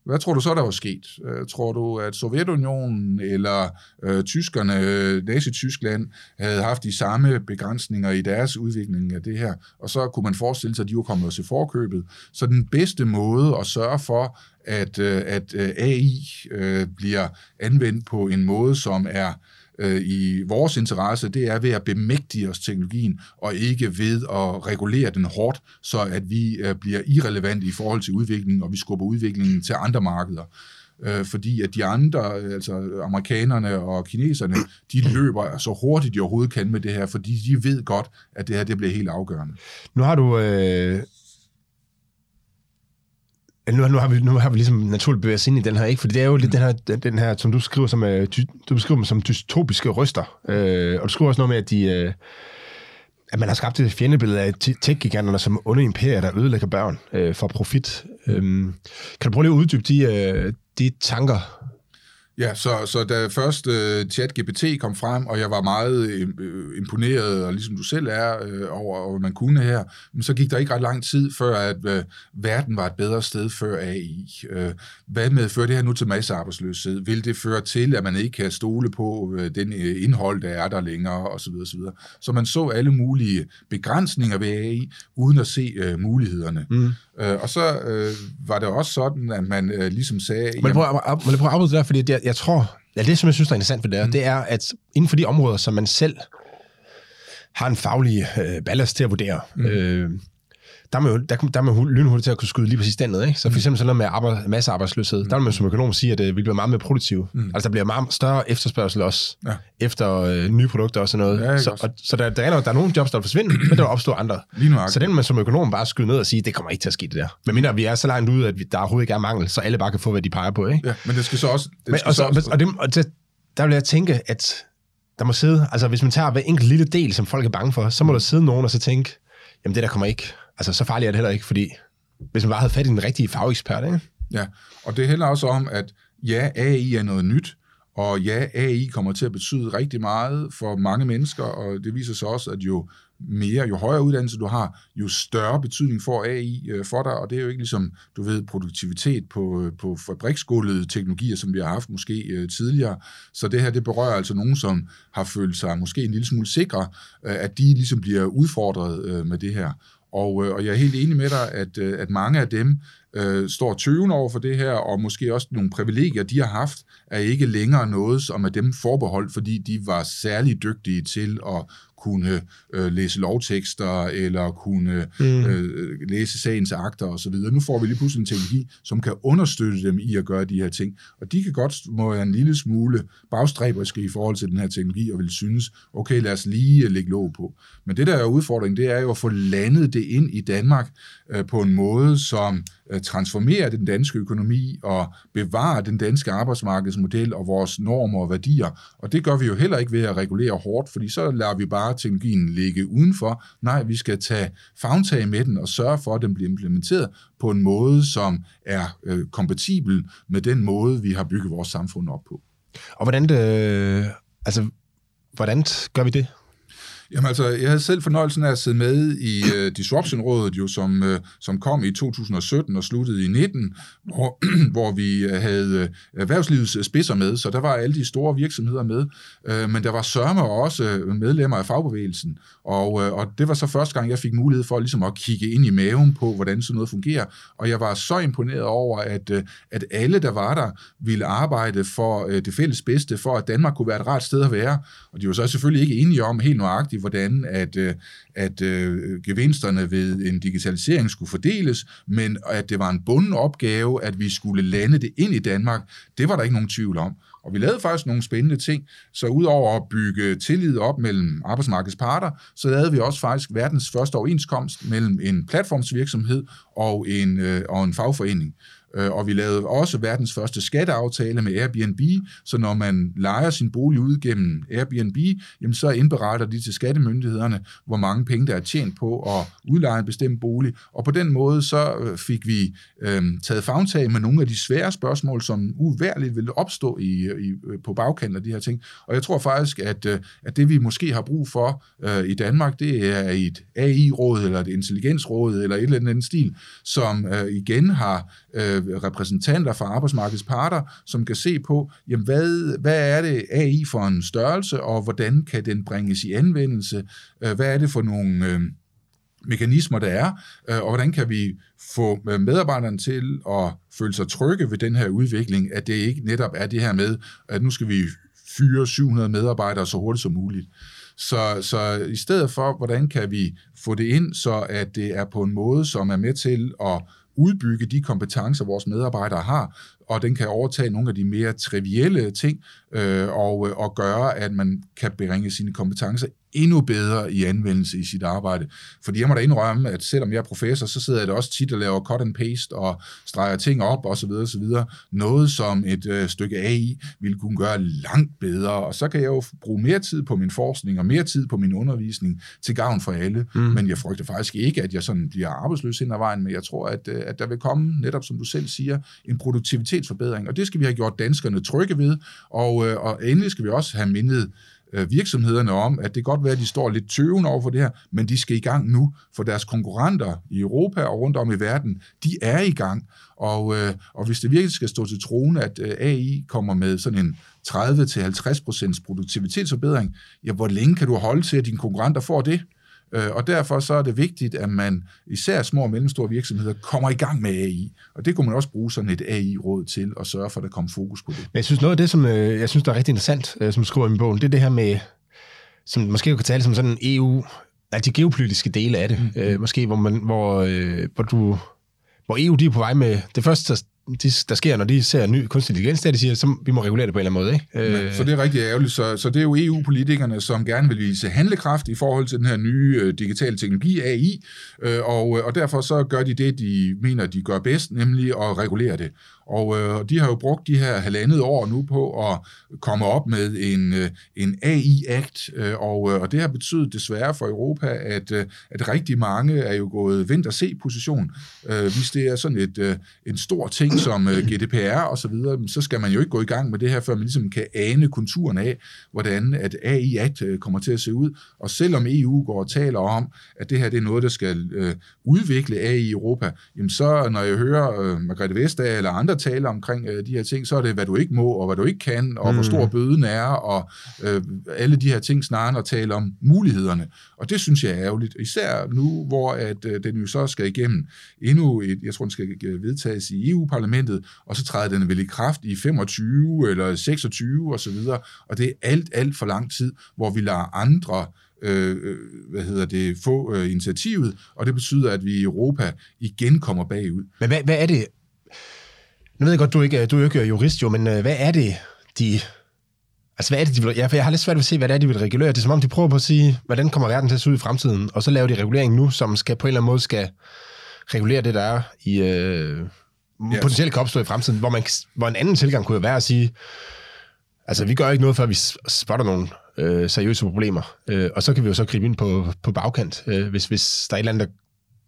Hvad tror du så, der var sket? Øh, tror du, at Sovjetunionen eller øh, tyskerne, øh, Nazi-Tyskland, havde haft de samme begrænsninger i deres udvikling af det her, og så kunne man forestille sig, at de var kommet til forkøbet. Så den bedste måde at sørge for, at, øh, at øh, AI øh, bliver anvendt på en måde, som er øh, Øh, i vores interesse, det er ved at bemægtige os teknologien, og ikke ved at regulere den hårdt, så at vi øh, bliver irrelevante i forhold til udviklingen, og vi skubber udviklingen til andre markeder. Øh, fordi at de andre, altså amerikanerne og kineserne, de løber så hurtigt de overhovedet kan med det her, fordi de ved godt, at det her det bliver helt afgørende. Nu har du... Øh nu, nu, har vi, nu har vi ligesom naturligt bevæget os ind i den her, ikke? Fordi det er jo lidt den her, den her som du skriver som, uh, du beskriver dem som dystopiske ryster. Uh, øh, og du skriver også noget med, at de... Uh, at man har skabt et fjendebillede af tech-giganterne som onde imperier, der ødelægger børn uh, for profit. Um, kan du prøve lige at uddybe de, uh, de tanker, Ja, så, så da først uh, ChatGPT kom frem, og jeg var meget uh, imponeret, og ligesom du selv er, uh, over, hvad man kunne her, men så gik der ikke ret lang tid, før at uh, verden var et bedre sted før AI. Uh, hvad med fører det her nu til massearbejdsløshed? Vil det føre til, at man ikke kan stole på uh, den uh, indhold, der er der længere, osv. osv. Så man så alle mulige begrænsninger ved AI, uden at se uh, mulighederne. Mm. Uh, og så uh, var det også sådan, at man uh, ligesom sagde... Må jeg prøve at, jeg der, fordi det, jeg tror, ja, det som jeg synes er interessant ved det, mm. det er, at inden for de områder, som man selv har en faglig øh, ballast til at vurdere, mm. øh, der er man jo der, der er man lynhurtigt til at kunne skyde lige præcis den ned. Ikke? Så for mm. eksempel sådan noget med arbejde, masse arbejdsløshed, mm. der vil man som økonom sige, at øh, vi bliver meget mere produktive. Mm. Altså der bliver meget større efterspørgsel også, ja. efter øh, nye produkter og sådan noget. Ja, så og, så der, der, er, der er nogle jobs, der forsvinder, men der vil opstå andre. Så den man som økonom bare skyde ned og sige, det kommer ikke til at ske det der. Men mindre vi er så langt ude, at vi, der overhovedet ikke er mangel, så alle bare kan få, hvad de peger på. Ikke? Ja, men det skal så også... Det men, skal og, så, også... og, det, og det, der vil jeg tænke, at der må sidde, altså hvis man tager hver enkelt lille del, som folk er bange for, så må der sidde nogen og så tænke, jamen det der kommer ikke altså så farligt er det heller ikke, fordi hvis man bare havde fat i en rigtig fagekspert, ikke? Ja, og det handler også om, at ja, AI er noget nyt, og ja, AI kommer til at betyde rigtig meget for mange mennesker, og det viser sig også, at jo mere, jo højere uddannelse du har, jo større betydning får AI øh, for dig, og det er jo ikke ligesom, du ved, produktivitet på, øh, på fabriksgulvet teknologier, som vi har haft måske øh, tidligere. Så det her, det berører altså nogen, som har følt sig måske en lille smule sikre, at de ligesom bliver udfordret med det her. Og, øh, og jeg er helt enig med dig, at, øh, at mange af dem øh, står tøvende over for det her, og måske også nogle privilegier, de har haft, er ikke længere noget, som er dem forbeholdt, fordi de var særlig dygtige til at kunne øh, læse lovtekster, eller kunne mm. øh, læse sagens akter osv. Nu får vi lige pludselig en teknologi, som kan understøtte dem i at gøre de her ting. Og de kan godt må være en lille smule bagstræberiske i forhold til den her teknologi, og vil synes, okay, lad os lige lægge låg på. Men det, der er udfordringen, det er jo at få landet det ind i Danmark øh, på en måde, som Øh, transformere den danske økonomi og bevare den danske arbejdsmarkedsmodel og vores normer og værdier. Og det gør vi jo heller ikke ved at regulere hårdt, fordi så lader vi bare teknologien ligge udenfor. Nej, vi skal tage fagtag med den og sørge for, at den bliver implementeret på en måde, som er øh, kompatibel med den måde, vi har bygget vores samfund op på. Og hvordan, det, altså, hvordan gør vi det? Jamen altså, jeg havde selv fornøjelsen af at sidde med i øh, uh, Disruption-rådet, jo, som, uh, som kom i 2017 og sluttede i 19, hvor, hvor vi øh, havde uh, erhvervslivets spidser med, så der var alle de store virksomheder med, uh, men der var sørme også medlemmer af fagbevægelsen, og, uh, og det var så første gang, jeg fik mulighed for ligesom at kigge ind i maven på, hvordan sådan noget fungerer, og jeg var så imponeret over, at, uh, at alle, der var der, ville arbejde for uh, det fælles bedste, for at Danmark kunne være et rart sted at være, og de var så selvfølgelig ikke enige om helt nøjagtigt, hvordan at, øh, at øh, gevinsterne ved en digitalisering skulle fordeles, men at det var en bunden opgave, at vi skulle lande det ind i Danmark, det var der ikke nogen tvivl om. Og vi lavede faktisk nogle spændende ting, så udover at bygge tillid op mellem arbejdsmarkedets parter, så lavede vi også faktisk verdens første overenskomst mellem en platformsvirksomhed og en, øh, og en fagforening. Øh, og vi lavede også verdens første skatteaftale med Airbnb, så når man lejer sin bolig ud gennem Airbnb, jamen så indberetter de til skattemyndighederne, hvor mange penge der er tjent på at udleje en bestemt bolig. Og på den måde så øh, fik vi øh, taget fagtag med nogle af de svære spørgsmål, som uværligt ville opstå i, i, øh, på bagkanten af de her ting. Og jeg tror faktisk, at, at det vi måske har brug for øh, i Danmark, det er et AI-råd eller et intelligensråd eller et eller andet stil, som øh, igen har øh, repræsentanter fra arbejdsmarkedets parter, som kan se på, jamen hvad, hvad er det AI for en størrelse, og hvordan kan den bringes i anvendelse? Øh, hvad er det for nogle øh, mekanismer, der er, øh, og hvordan kan vi få øh, medarbejderne til at føle sig trygge ved den her udvikling, at det ikke netop er det her med, at nu skal vi fyre 700 medarbejdere så hurtigt som muligt. Så, så i stedet for, hvordan kan vi få det ind, så at det er på en måde, som er med til at udbygge de kompetencer, vores medarbejdere har, og den kan overtage nogle af de mere trivielle ting, øh, og, øh, og gøre, at man kan bringe sine kompetencer endnu bedre i anvendelse i sit arbejde. Fordi jeg må da indrømme, at selvom jeg er professor, så sidder jeg da også tit og laver cut and paste og streger ting op osv. osv. Noget, som et øh, stykke AI ville kunne gøre langt bedre. Og så kan jeg jo bruge mere tid på min forskning og mere tid på min undervisning til gavn for alle. Mm. Men jeg frygter faktisk ikke, at jeg sådan bliver arbejdsløs ind ad vejen, men jeg tror, at, øh, at der vil komme, netop som du selv siger, en produktivitetsforbedring. Og det skal vi have gjort danskerne trygge ved. Og, øh, og endelig skal vi også have mindet øh, virksomhederne om, at det kan godt være, at de står lidt tøvende over for det her, men de skal i gang nu, for deres konkurrenter i Europa og rundt om i verden, de er i gang. Og, øh, og hvis det virkelig skal stå til troen, at øh, AI kommer med sådan en 30-50% produktivitetsforbedring, ja, hvor længe kan du holde til, at dine konkurrenter får det? Øh, og derfor så er det vigtigt, at man, især små og mellemstore virksomheder, kommer i gang med AI. Og det kunne man også bruge sådan et AI-råd til at sørge for, at der kommer fokus på det. Men jeg synes, noget af det, som øh, jeg synes, der er rigtig interessant, øh, som skriver i min bog, det er det her med, som måske kan tale som sådan en EU, altså de geopolitiske dele af det, mm. måske, hvor, man, hvor, hvor du hvor EU de er på vej med, det første, de, der sker, når de ser ny kunstig intelligens, det er, de siger, så vi må regulere det på en eller anden måde. Ikke? Ja, så det er rigtig ærgerligt. Så, så det er jo EU-politikerne, som gerne vil vise handlekraft i forhold til den her nye øh, digitale teknologi, AI, øh, og, og derfor så gør de det, de mener, de gør bedst, nemlig at regulere det. Og øh, de har jo brugt de her halvandet år nu på at komme op med en, øh, en AI-act, øh, og, øh, og det har betydet desværre for Europa, at, øh, at rigtig mange er jo gået vent og se position. Øh, hvis det er sådan et, øh, en stor ting som øh, GDPR og så videre, så skal man jo ikke gå i gang med det her, før man ligesom kan ane konturen af, hvordan at AI-act øh, kommer til at se ud. Og selvom EU går og taler om, at det her det er noget, der skal øh, udvikle AI i Europa, jamen så når jeg hører øh, Margrethe Vestager eller andre tale omkring øh, de her ting, så er det, hvad du ikke må, og hvad du ikke kan, og mm. hvor stor bøden er, og øh, alle de her ting snarere end at tale om mulighederne. Og det synes jeg er ærgerligt, især nu, hvor at øh, den jo så skal igennem endnu et, jeg tror, den skal vedtages i EU-parlamentet, og så træder den vel i kraft i 25 eller 26 og så videre, og det er alt, alt for lang tid, hvor vi lader andre øh, øh, hvad hedder det, få øh, initiativet, og det betyder, at vi i Europa igen kommer bagud. Men hvad, hvad er det? Nu ved jeg godt, du ikke, du er ikke jurist jo, men øh, hvad er det, de... Altså, hvad er det, de vil... Ja, for jeg har lidt svært ved at se, hvad det er, de vil regulere. Det er som om, de prøver på at sige, hvordan kommer verden til at se ud i fremtiden, og så laver de regulering nu, som skal på en eller anden måde skal regulere det, der er i... Øh, yes. potentielt kan opstå i fremtiden, hvor, man, hvor en anden tilgang kunne være at sige, altså vi gør ikke noget, før vi spotter nogle øh, seriøse problemer. Øh, og så kan vi jo så gribe ind på, på bagkant, øh, hvis, hvis der er et eller andet, der,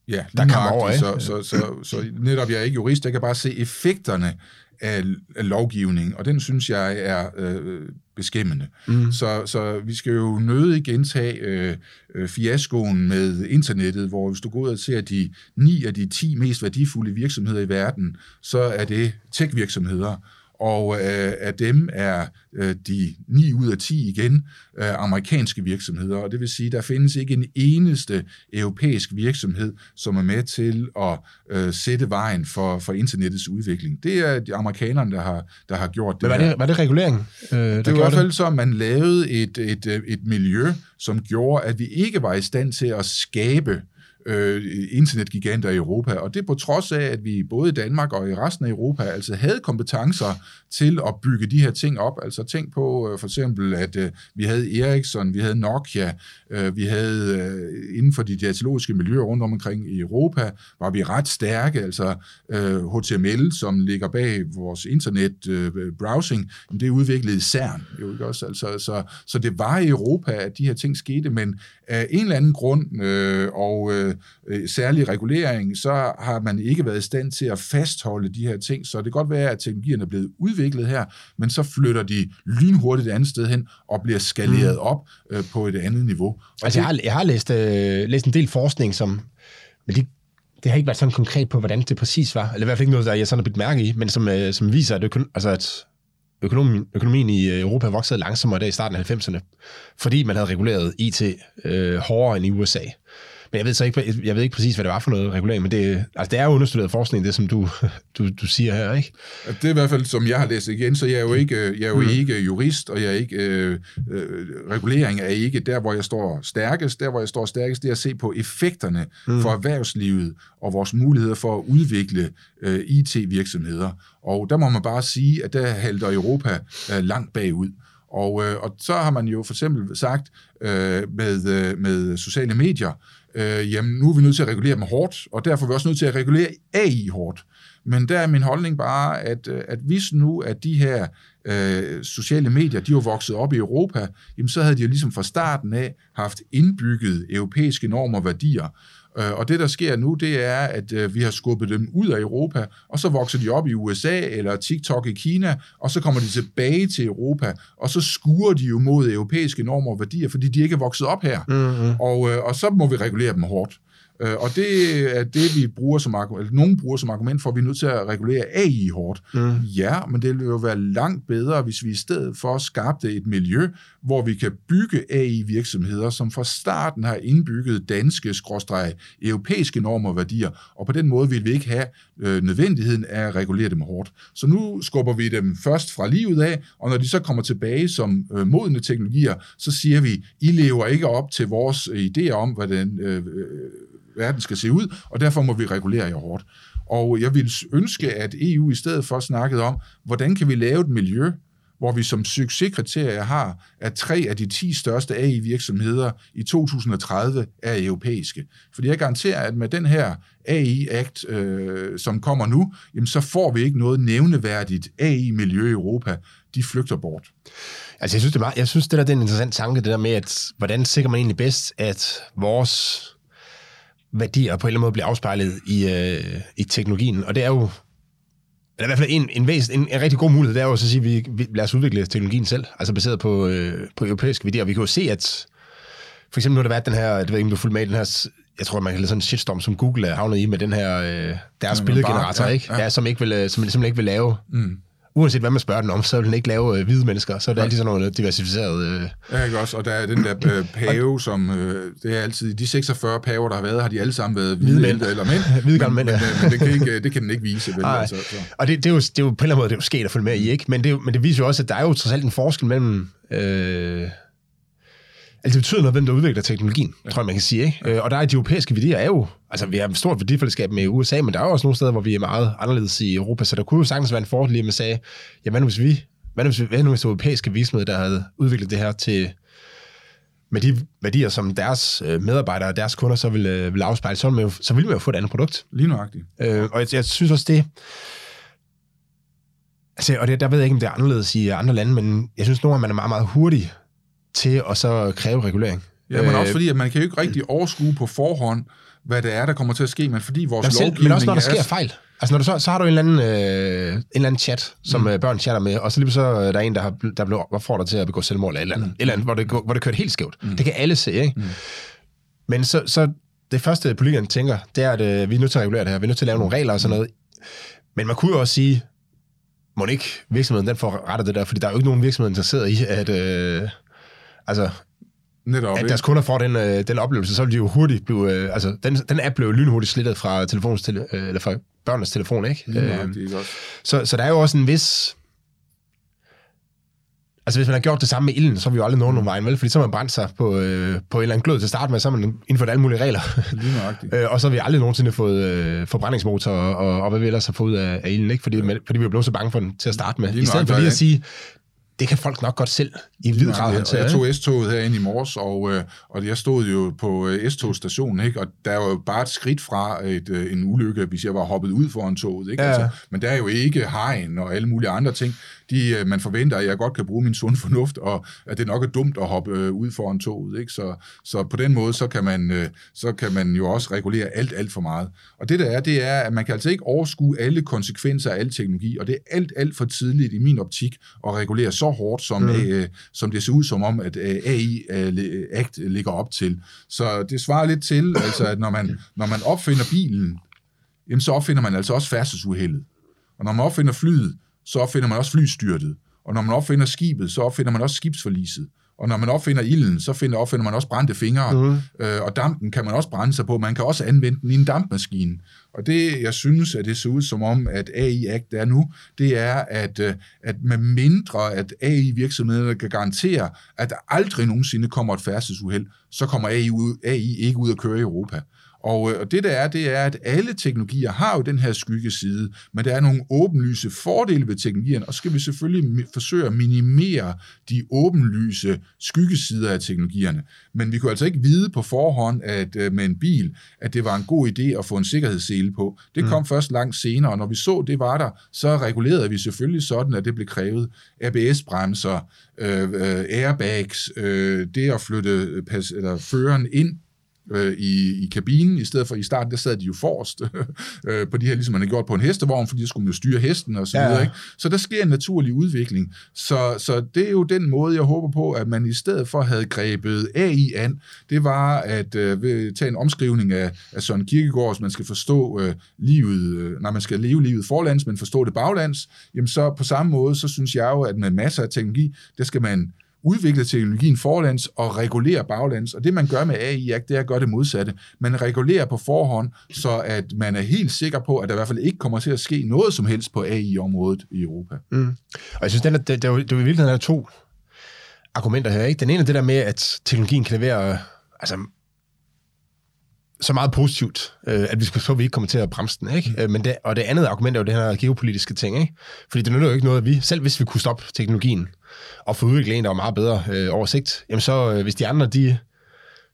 ja, der kommer over. Så, så, så, så netop, jeg er ikke jurist, jeg kan bare se effekterne af, af lovgivning, og den synes jeg er øh, beskæmmende. Mm. Så, så vi skal jo nødig gentage øh, øh, fiaskoen med internettet, hvor hvis du går ud og ser de ni af de 10 mest værdifulde virksomheder i verden, så er det tech-virksomheder, og øh, af dem er øh, de 9 ud af 10 igen øh, amerikanske virksomheder, og det vil sige, der findes ikke en eneste europæisk virksomhed, som er med til at øh, sætte vejen for, for internettets udvikling. Det er de amerikanerne, der har, der har gjort det Men var det, var det regulering? Øh, der det var i hvert fald så, at man lavede et, et, et miljø, som gjorde, at vi ikke var i stand til at skabe øh, internetgiganter i Europa, og det på trods af, at vi både i Danmark og i resten af Europa altså havde kompetencer til at bygge de her ting op. Altså tænk på øh, for eksempel, at øh, vi havde Ericsson, vi havde Nokia, øh, vi havde øh, inden for de datalogiske miljøer rundt omkring i Europa, var vi ret stærke, altså øh, HTML, som ligger bag vores internet øh, browsing, det udviklede CERN, jo ikke også? Altså, så, så det var i Europa, at de her ting skete, men af en eller anden grund, øh, og øh, øh, særlig regulering, så har man ikke været i stand til at fastholde de her ting. Så det kan godt være, at teknologierne er blevet udviklet her, men så flytter de lynhurtigt et andet sted hen og bliver skaleret mm. op øh, på et andet niveau. Og altså, det, jeg har, jeg har læst, øh, læst en del forskning, som men det, det har ikke været sådan konkret på, hvordan det præcis var, eller i hvert fald ikke noget, der jeg sådan har bidt mærke i, men som, øh, som viser, at, øko, altså, at økonomien, økonomien i øh, Europa voksede langsommere der i starten af 90'erne, fordi man havde reguleret IT øh, hårdere end i USA. Men jeg ved så ikke, jeg ved ikke præcis, hvad det var for noget regulering, men det, altså det er jo understuderet forskning, det som du, du, du siger her, ikke? Det er i hvert fald, som jeg har læst igen, så jeg er jo ikke, jeg er jo mm. ikke jurist, og jeg er ikke, øh, øh, regulering er ikke der, hvor jeg står stærkest. Der, hvor jeg står stærkest, det er at se på effekterne mm. for erhvervslivet og vores muligheder for at udvikle øh, IT-virksomheder. Og der må man bare sige, at der halter Europa øh, langt bagud. Og, øh, og så har man jo for eksempel sagt øh, med, øh, med sociale medier, øh, jamen nu er vi nødt til at regulere dem hårdt, og derfor er vi også nødt til at regulere AI hårdt. Men der er min holdning bare, at, øh, at hvis nu, at de her øh, sociale medier, de var vokset op i Europa, jamen så havde de jo ligesom fra starten af haft indbygget europæiske normer og værdier. Øh, og det, der sker nu, det er, at øh, vi har skubbet dem ud af Europa, og så vokser de op i USA eller TikTok i Kina, og så kommer de tilbage til Europa, og så skuer de jo mod europæiske normer og værdier, fordi de ikke er vokset op her. Mm-hmm. Og, øh, og så må vi regulere dem hårdt. Øh, og det er det, vi bruger som argument, eller nogen bruger som argument for, at vi er nødt til at regulere AI hårdt. Mm. Ja, men det vil jo være langt bedre, hvis vi i stedet for skabte et miljø, hvor vi kan bygge AI-virksomheder, som fra starten har indbygget danske, skråstrege, europæiske normer og værdier, og på den måde vil vi ikke have øh, nødvendigheden af at regulere dem hårdt. Så nu skubber vi dem først fra livet af, og når de så kommer tilbage som øh, modne teknologier, så siger vi, I lever ikke op til vores idéer om, hvordan øh, øh verden skal se ud, og derfor må vi regulere jer hårdt. Og jeg vil ønske, at EU i stedet for snakkede om, hvordan kan vi lave et miljø, hvor vi som succeskriterie har, at tre af de 10 største AI-virksomheder i 2030 er europæiske. Fordi jeg garanterer, at med den her AI-akt, øh, som kommer nu, jamen så får vi ikke noget nævneværdigt AI-miljø i Europa. De flygter bort. Altså, jeg synes, det er, meget, jeg synes, det der det er en interessant tanke, det der med, at hvordan sikrer man egentlig bedst, at vores værdier på en eller anden måde bliver afspejlet i, øh, i teknologien. Og det er jo eller i hvert fald en, en, væs, en, en rigtig god mulighed, det er jo at sige, at vi, vi lader os udvikle teknologien selv, altså baseret på, øh, på europæiske værdier. Og vi kan jo se, at for eksempel nu har der været den her, det ved ikke, om du fulgte med den her, jeg tror, man kan lade sådan en shitstorm, som Google er havnet i med den her, øh, deres ja, billedgenerator, ja, ikke? Ja. Ja, som, ikke vil, øh, som simpelthen ikke vil lave mm uanset hvad man spørger den om, så vil den ikke lave øh, hvide mennesker. Så er det ja. altid sådan nogle diversificerede... Øh... Ja, ikke også? Og der er den der øh, pave, som... Øh, det er altid... De 46 paver, der har været, har de alle sammen været hvide, hvide mænd. eller mænd. hvide gamle mænd, ja. Men, men det, kan ikke, det kan den ikke vise. Vel, altså, så. Og det, det, er jo, det er jo på en eller anden måde, det er jo sket at følge med i, ikke? Men det, men det viser jo også, at der er jo trods alt en forskel mellem... Øh, Altså, det betyder noget, hvem der udvikler teknologien, ja. tror jeg, man kan sige. Ikke? Ja. Øh, og der er de europæiske værdier er jo... Altså, vi har et stort værdifællesskab med USA, men der er jo også nogle steder, hvor vi er meget anderledes i Europa, så der kunne jo sagtens være en fordel, at man sagde, ja, hvad nu hvis vi... Hvad nu hvis, hvad nu hvis det europæiske virksomhed, der havde udviklet det her til med de værdier, som deres øh, medarbejdere og deres kunder så vil, øh, vil afspejle, så, vil man jo, så vil man jo få et andet produkt. Lige nøjagtigt. Øh, og jeg, jeg synes også, det... Altså, og det, der ved jeg ikke, om det er anderledes i andre lande, men jeg synes nogle gange, man er meget, meget hurtig til at så kræve regulering. Ja, men også øh, fordi, at man kan jo ikke rigtig overskue på forhånd, hvad det er, der kommer til at ske, men fordi vores selv, lovgivning... Men også når der sker er... fejl. Altså, når du så, så har du en eller anden, øh, en eller anden chat, som mm. Øh, børn chatter med, og så lige så øh, der er en, der, har, der blev opfordret til at begå selvmord eller et eller andet, mm. eller andet hvor, det, hvor det kørt helt skævt. Mm. Det kan alle se, ikke? Mm. Men så, så det første, politikerne tænker, det er, at øh, vi er nødt til at regulere det her. Vi er nødt til at lave nogle regler og sådan noget. Men man kunne jo også sige, må ikke virksomheden den får rettet det der, fordi der er jo ikke nogen virksomhed interesseret i, at... Øh, altså, Netop, at deres kunder får den, øh, den oplevelse, så vil de jo hurtigt blive... Øh, altså, den, den app blev lynhurtigt slittet fra, telefons, tele, øh, eller fra børnenes telefon, ikke? Ja, øh, det er godt. Så, så der er jo også en vis... Altså, hvis man har gjort det samme med ilden, så vil vi jo aldrig nå nogen vejen, vel? Fordi så har man brændt sig på, øh, på en eller anden glød til at starte med, så har man indført alle mulige regler. Lige øh, og så har vi aldrig nogensinde fået øh, forbrændingsmotor og, og, og hvad vi ellers har fået ud af, af ilden, ikke? Fordi, ja. fordi vi er blevet så bange for den til at starte med. Lige I stedet for lige at sige, det kan folk nok godt selv i vid grad håndtere. Jeg tog S-toget herinde i morges, og, øh, og jeg stod jo på øh, S-togstationen, ikke? og der var jo bare et skridt fra et, øh, en ulykke, hvis jeg var hoppet ud foran toget. Ikke? Ja. Altså, men der er jo ikke hegn og alle mulige andre ting. De, man forventer, at jeg godt kan bruge min sund fornuft, og at det nok er dumt at hoppe ud foran toget. Ikke? Så, så på den måde, så kan, man, så kan man jo også regulere alt, alt for meget. Og det der er, det er, at man kan altså ikke overskue alle konsekvenser af al teknologi, og det er alt, alt for tidligt i min optik at regulere så hårdt, som, mm. øh, som det ser ud som om, at øh, AI øh, Act ligger op til. Så det svarer lidt til, altså, at når man, når man opfinder bilen, jamen, så opfinder man altså også færdselsuheldet. Og når man opfinder flyet, så opfinder man også flystyrtet. Og når man opfinder skibet, så opfinder man også skibsforliset. Og når man opfinder ilden, så finder, opfinder man også brændte fingre, mm. øh, og dampen kan man også brænde sig på. Man kan også anvende den i en dampmaskine. Og det, jeg synes, at det ser ud som om, at AI Act er nu, det er, at, øh, at med mindre, at AI-virksomhederne kan garantere, at der aldrig nogensinde kommer et færdselsuheld, så kommer AI, ud, AI ikke ud at køre i Europa. Og, øh, og det der er, det er, at alle teknologier har jo den her skyggeside, men der er nogle åbenlyse fordele ved teknologierne, og så skal vi selvfølgelig forsøge at minimere de åbenlyse skyggesider af teknologierne. Men vi kunne altså ikke vide på forhånd, at øh, med en bil, at det var en god idé at få en sikkerhedssele på. Det kom mm. først langt senere, og når vi så, det var der, så regulerede vi selvfølgelig sådan, at det blev krævet. ABS-bremser, øh, øh, airbags, øh, det at flytte pas, eller føreren ind øh, i, i kabinen, i stedet for i starten, der sad de jo forrest øh, på de her, ligesom man har gjort på en hestevogn, fordi der skulle man jo styre hesten og så videre. Ja. Ikke? Så der sker en naturlig udvikling. Så, så det er jo den måde, jeg håber på, at man i stedet for havde grebet AI an, det var at øh, tage en omskrivning af, af Søren Kierkegaard, man skal forstå øh, livet, øh, når man skal leve livet forlands, men forstå det baglands, jamen så på samme måde, så synes jeg jo, at med masser af teknologi, der skal man udvikle teknologien forlands og regulere baglands. Og det, man gør med AI, det er at gøre det modsatte. Man regulerer på forhånd, så at man er helt sikker på, at der i hvert fald ikke kommer til at ske noget som helst på AI-området i Europa. Mm. Og jeg synes, det er, det, det, det, det er i virkeligheden er to argumenter her. Ikke? Den ene er det der med, at teknologien kan levere altså, så meget positivt, øh, at vi skal så vi ikke kommer til at bremse den. Ikke? Mm. Men det, og det andet argument er jo det her geopolitiske ting. Ikke? Fordi det nytter jo ikke noget, at vi, selv hvis vi kunne stoppe teknologien, og få udviklet en, der var meget bedre øh, oversigt, jamen så øh, hvis de andre, de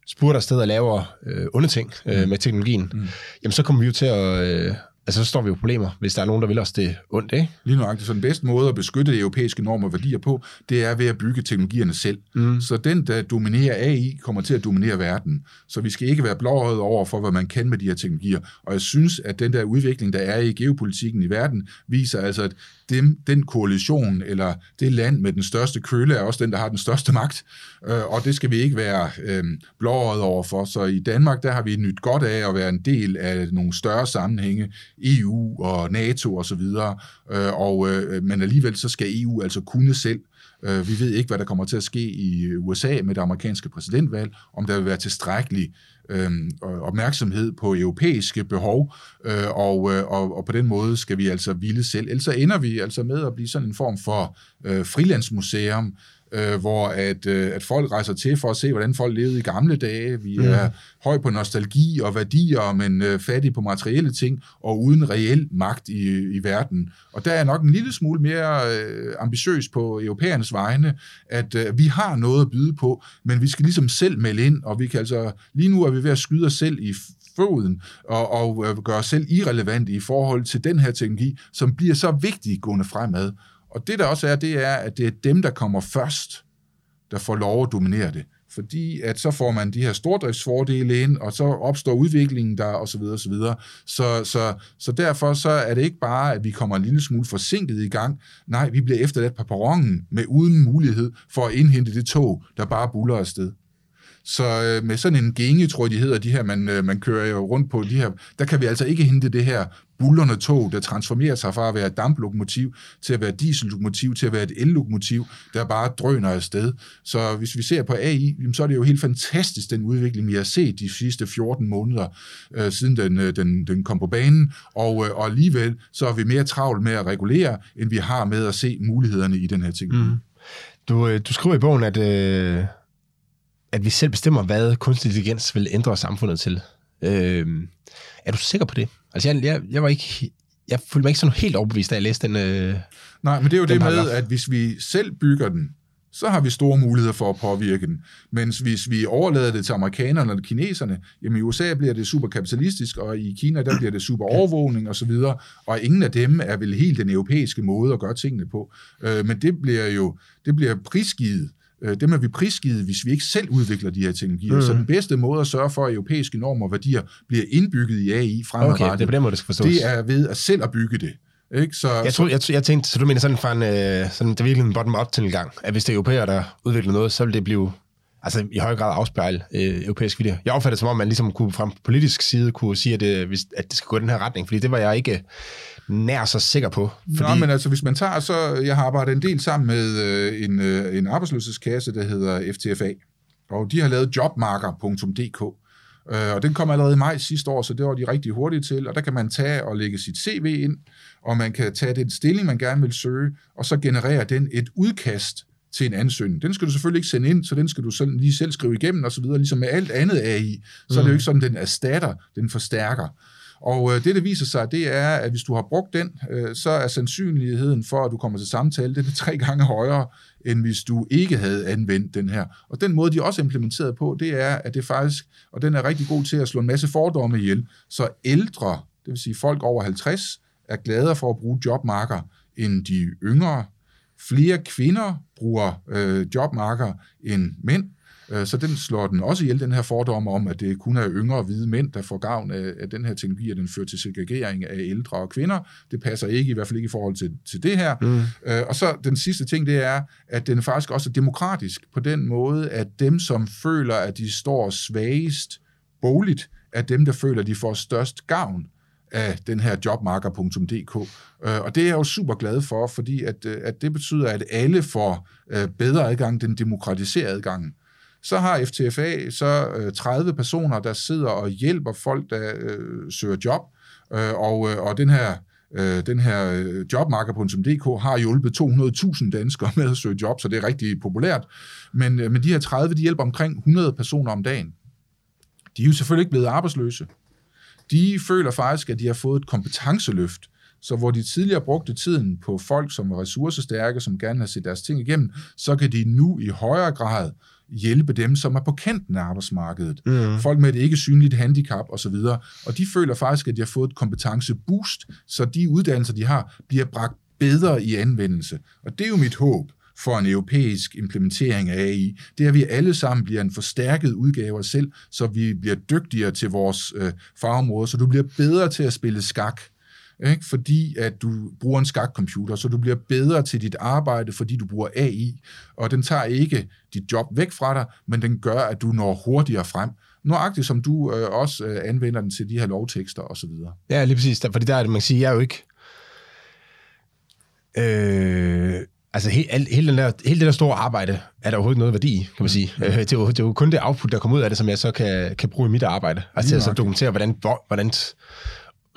spurgte afsted og laver øh, onde ting øh, med teknologien, mm. jamen så kommer vi jo til at, øh, altså så står vi jo problemer, hvis der er nogen, der vil os det ondt, ikke? Lige nøjagtigt. Så den bedste måde at beskytte de europæiske normer og værdier på, det er ved at bygge teknologierne selv. Mm. Så den, der dominerer AI, kommer til at dominere verden. Så vi skal ikke være blåøjet over for, hvad man kan med de her teknologier. Og jeg synes, at den der udvikling, der er i geopolitikken i verden, viser altså, at dem, den koalition, eller det land med den største køle, er også den, der har den største magt. Øh, og det skal vi ikke være øh, blåøjet over for. Så i Danmark, der har vi nyt godt af at være en del af nogle større sammenhænge EU og NATO og så videre, øh, og, øh, men alligevel så skal EU altså kunne selv. Øh, vi ved ikke, hvad der kommer til at ske i USA med det amerikanske præsidentvalg, om der vil være tilstrækkelig øh, opmærksomhed på europæiske behov, øh, og, øh, og, og på den måde skal vi altså ville selv. Ellers så ender vi altså med at blive sådan en form for øh, frilandsmuseum, øh, hvor at, øh, at folk rejser til for at se, hvordan folk levede i gamle dage. Vi mm. er høj på nostalgi og værdier, men øh, fattige på materielle ting, og uden reel magt i, i verden. Og der er nok en lille smule mere øh, ambitiøs på europæernes vegne, at øh, vi har noget at byde på, men vi skal ligesom selv melde ind, og vi kan altså, lige nu er vi ved at skyde os selv i foden og, og øh, gøre os selv irrelevant i forhold til den her teknologi, som bliver så vigtig gående fremad. Og det der også er, det er, at det er dem, der kommer først, der får lov at dominere det. Fordi at så får man de her stordriftsfordele ind, og så opstår udviklingen der, og så videre, og så videre. Så, så, så derfor så er det ikke bare, at vi kommer en lille smule forsinket i gang. Nej, vi bliver efterladt på perronen med uden mulighed for at indhente det tog, der bare buller afsted. Så øh, med sådan en genge, tror jeg, de hedder, de her, man, øh, man kører jo rundt på, de her, der kan vi altså ikke hente det her bullerne tog, der transformerer sig fra at være et damplokomotiv til at være diesellokomotiv, til at være et ellokomotiv, der bare drøner afsted. Så hvis vi ser på AI, så er det jo helt fantastisk, den udvikling, vi har set de sidste 14 måneder, øh, siden den, øh, den, den kom på banen, og, øh, og alligevel så er vi mere travlt med at regulere, end vi har med at se mulighederne i den her ting. Mm. Du, øh, du skriver i bogen, at, øh, at vi selv bestemmer, hvad kunstig intelligens vil ændre samfundet til. Øh, er du sikker på det? Altså, jeg, jeg, jeg var ikke... Jeg følte mig ikke sådan helt overbevist, da jeg læste den øh, Nej, men det er jo det med, at hvis vi selv bygger den, så har vi store muligheder for at påvirke den. Mens hvis vi overlader det til amerikanerne eller kineserne, jamen i USA bliver det super kapitalistisk, og i Kina der bliver det super overvågning og så videre, og ingen af dem er vel helt den europæiske måde at gøre tingene på. Øh, men det bliver jo det bliver prisgivet Øh, dem er vi prisgivet, hvis vi ikke selv udvikler de her teknologier. Mm. Så den bedste måde at sørge for, at europæiske normer og værdier bliver indbygget i AI fremadrettet, okay, det er på den måde, det skal forstås. Det er ved at selv at bygge det. Ikke? Så, jeg, tror, jeg, jeg tænkte, så du mener sådan fra en, øh, sådan, det virkelig en bottom-up tilgang, at hvis det er europæer, der udvikler noget, så vil det blive altså i høj grad afspejle øh, europæisk værdier. Jeg opfatter det som om, man ligesom kunne fra politisk side kunne sige, at det, hvis, at det skal gå i den her retning, fordi det var jeg ikke nær så sikker på. Fordi... Nå, men altså, hvis man tager, så jeg har arbejdet en del sammen med øh, en, øh, en arbejdsløshedskasse, der hedder FTFA, og de har lavet jobmarker.dk, øh, og den kom allerede i maj sidste år, så det var de rigtig hurtige til, og der kan man tage og lægge sit CV ind, og man kan tage den stilling, man gerne vil søge, og så generere den et udkast til en ansøgning. Den skal du selvfølgelig ikke sende ind, så den skal du sådan lige selv skrive igennem og så videre, ligesom med alt andet AI. Så er det jo mm. ikke sådan, den erstatter, den forstærker. Og øh, det, der viser sig, det er, at hvis du har brugt den, øh, så er sandsynligheden for, at du kommer til samtale, den er tre gange højere, end hvis du ikke havde anvendt den her. Og den måde, de også er implementeret på, det er, at det faktisk, og den er rigtig god til at slå en masse fordomme ihjel, så ældre, det vil sige folk over 50, er gladere for at bruge jobmarker end de yngre. Flere kvinder bruger øh, jobmarker end mænd, Øh, så den slår den også ihjel, den her fordom om, at det kun er yngre hvide mænd, der får gavn af, af den her teknologi, og den fører til segregering af ældre og kvinder. Det passer ikke, i hvert fald ikke i forhold til, til det her. Mm. Øh, og så den sidste ting, det er, at den faktisk også er demokratisk på den måde, at dem, som føler, at de står svagest boligt, er dem, der føler, at de får størst gavn af den her jobmarker.dk. Øh, og det er jeg jo super glad for, fordi at, øh, at det betyder, at alle får øh, bedre adgang, den demokratiserede adgang. Så har FTFA så 30 personer, der sidder og hjælper folk, der øh, søger job, og, og den her øh, den her jobmarker.dk har hjulpet 200.000 danskere med at søge job, så det er rigtig populært. Men, men de her 30, de hjælper omkring 100 personer om dagen. de er jo selvfølgelig ikke blevet arbejdsløse. De føler faktisk, at de har fået et kompetenceløft. Så hvor de tidligere brugte tiden på folk, som var ressourcestærke, som gerne har set deres ting igennem, så kan de nu i højere grad hjælpe dem, som er på kanten af arbejdsmarkedet. Mm. Folk med et ikke synligt handicap osv. Og de føler faktisk, at de har fået et kompetenceboost, så de uddannelser, de har, bliver bragt bedre i anvendelse. Og det er jo mit håb for en europæisk implementering af AI, det er, at vi alle sammen bliver en forstærket udgave af os selv, så vi bliver dygtigere til vores øh, fagområde, så du bliver bedre til at spille skak, ikke? fordi at du bruger en skakcomputer, så du bliver bedre til dit arbejde, fordi du bruger AI, og den tager ikke dit job væk fra dig, men den gør, at du når hurtigere frem. Nøjagtigt som du øh, også øh, anvender den til de her lovtekster osv. Ja, lige præcis. Fordi der er det, man kan sige, jeg er jo ikke... Øh, altså he, al, hele, den der, hele det der store arbejde er der overhovedet noget værdi kan man sige. Mm. Øh, det, er jo, det er jo kun det output, der kommer ud af det, som jeg så kan, kan bruge i mit arbejde. Altså til at dokumentere, hvordan, hvordan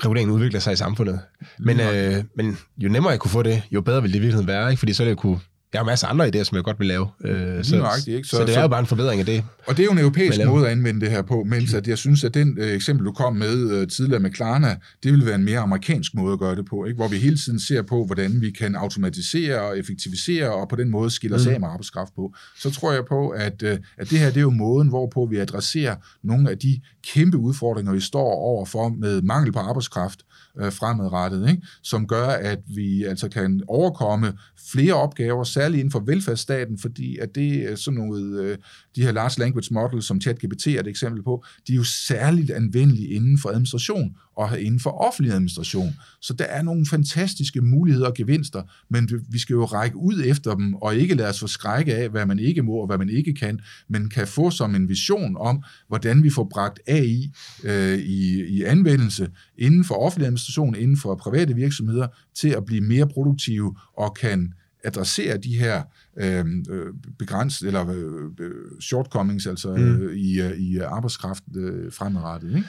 reguleringen udvikler sig i samfundet. Men, øh, men jo nemmere jeg kunne få det, jo bedre vil det i virkeligheden være, ikke? fordi så er det jo kunne jeg har masser af andre idéer, som jeg godt vil lave. Øh, så, nøjagtigt, ikke? Så, så det er jo bare en forbedring af det. Og det er jo en europæisk måde at anvende det her på, mens at jeg synes, at den øh, eksempel, du kom med øh, tidligere med Klarna, det vil være en mere amerikansk måde at gøre det på, ikke? hvor vi hele tiden ser på, hvordan vi kan automatisere og effektivisere, og på den måde skille os mm. af med arbejdskraft på. Så tror jeg på, at, øh, at det her det er jo måden, hvorpå vi adresserer nogle af de kæmpe udfordringer, vi står overfor med mangel på arbejdskraft, øh, fremadrettet, ikke? som gør, at vi altså kan overkomme flere opgaver, særligt inden for velfærdsstaten, fordi at det er sådan noget, øh, de her large language models, som ChatGPT er et eksempel på, de er jo særligt anvendelige inden for administration og inden for offentlig administration. Så der er nogle fantastiske muligheder og gevinster, men vi skal jo række ud efter dem, og ikke lade os forskrække af, hvad man ikke må og hvad man ikke kan, men kan få som en vision om, hvordan vi får bragt AI øh, i, i anvendelse inden for offentlig administration, inden for private virksomheder, til at blive mere produktive og kan adressere de her øh, øh begræns eller øh, shortcomings altså mm. øh, i, øh, i arbejdskraft øh, fremadrettet. Ikke?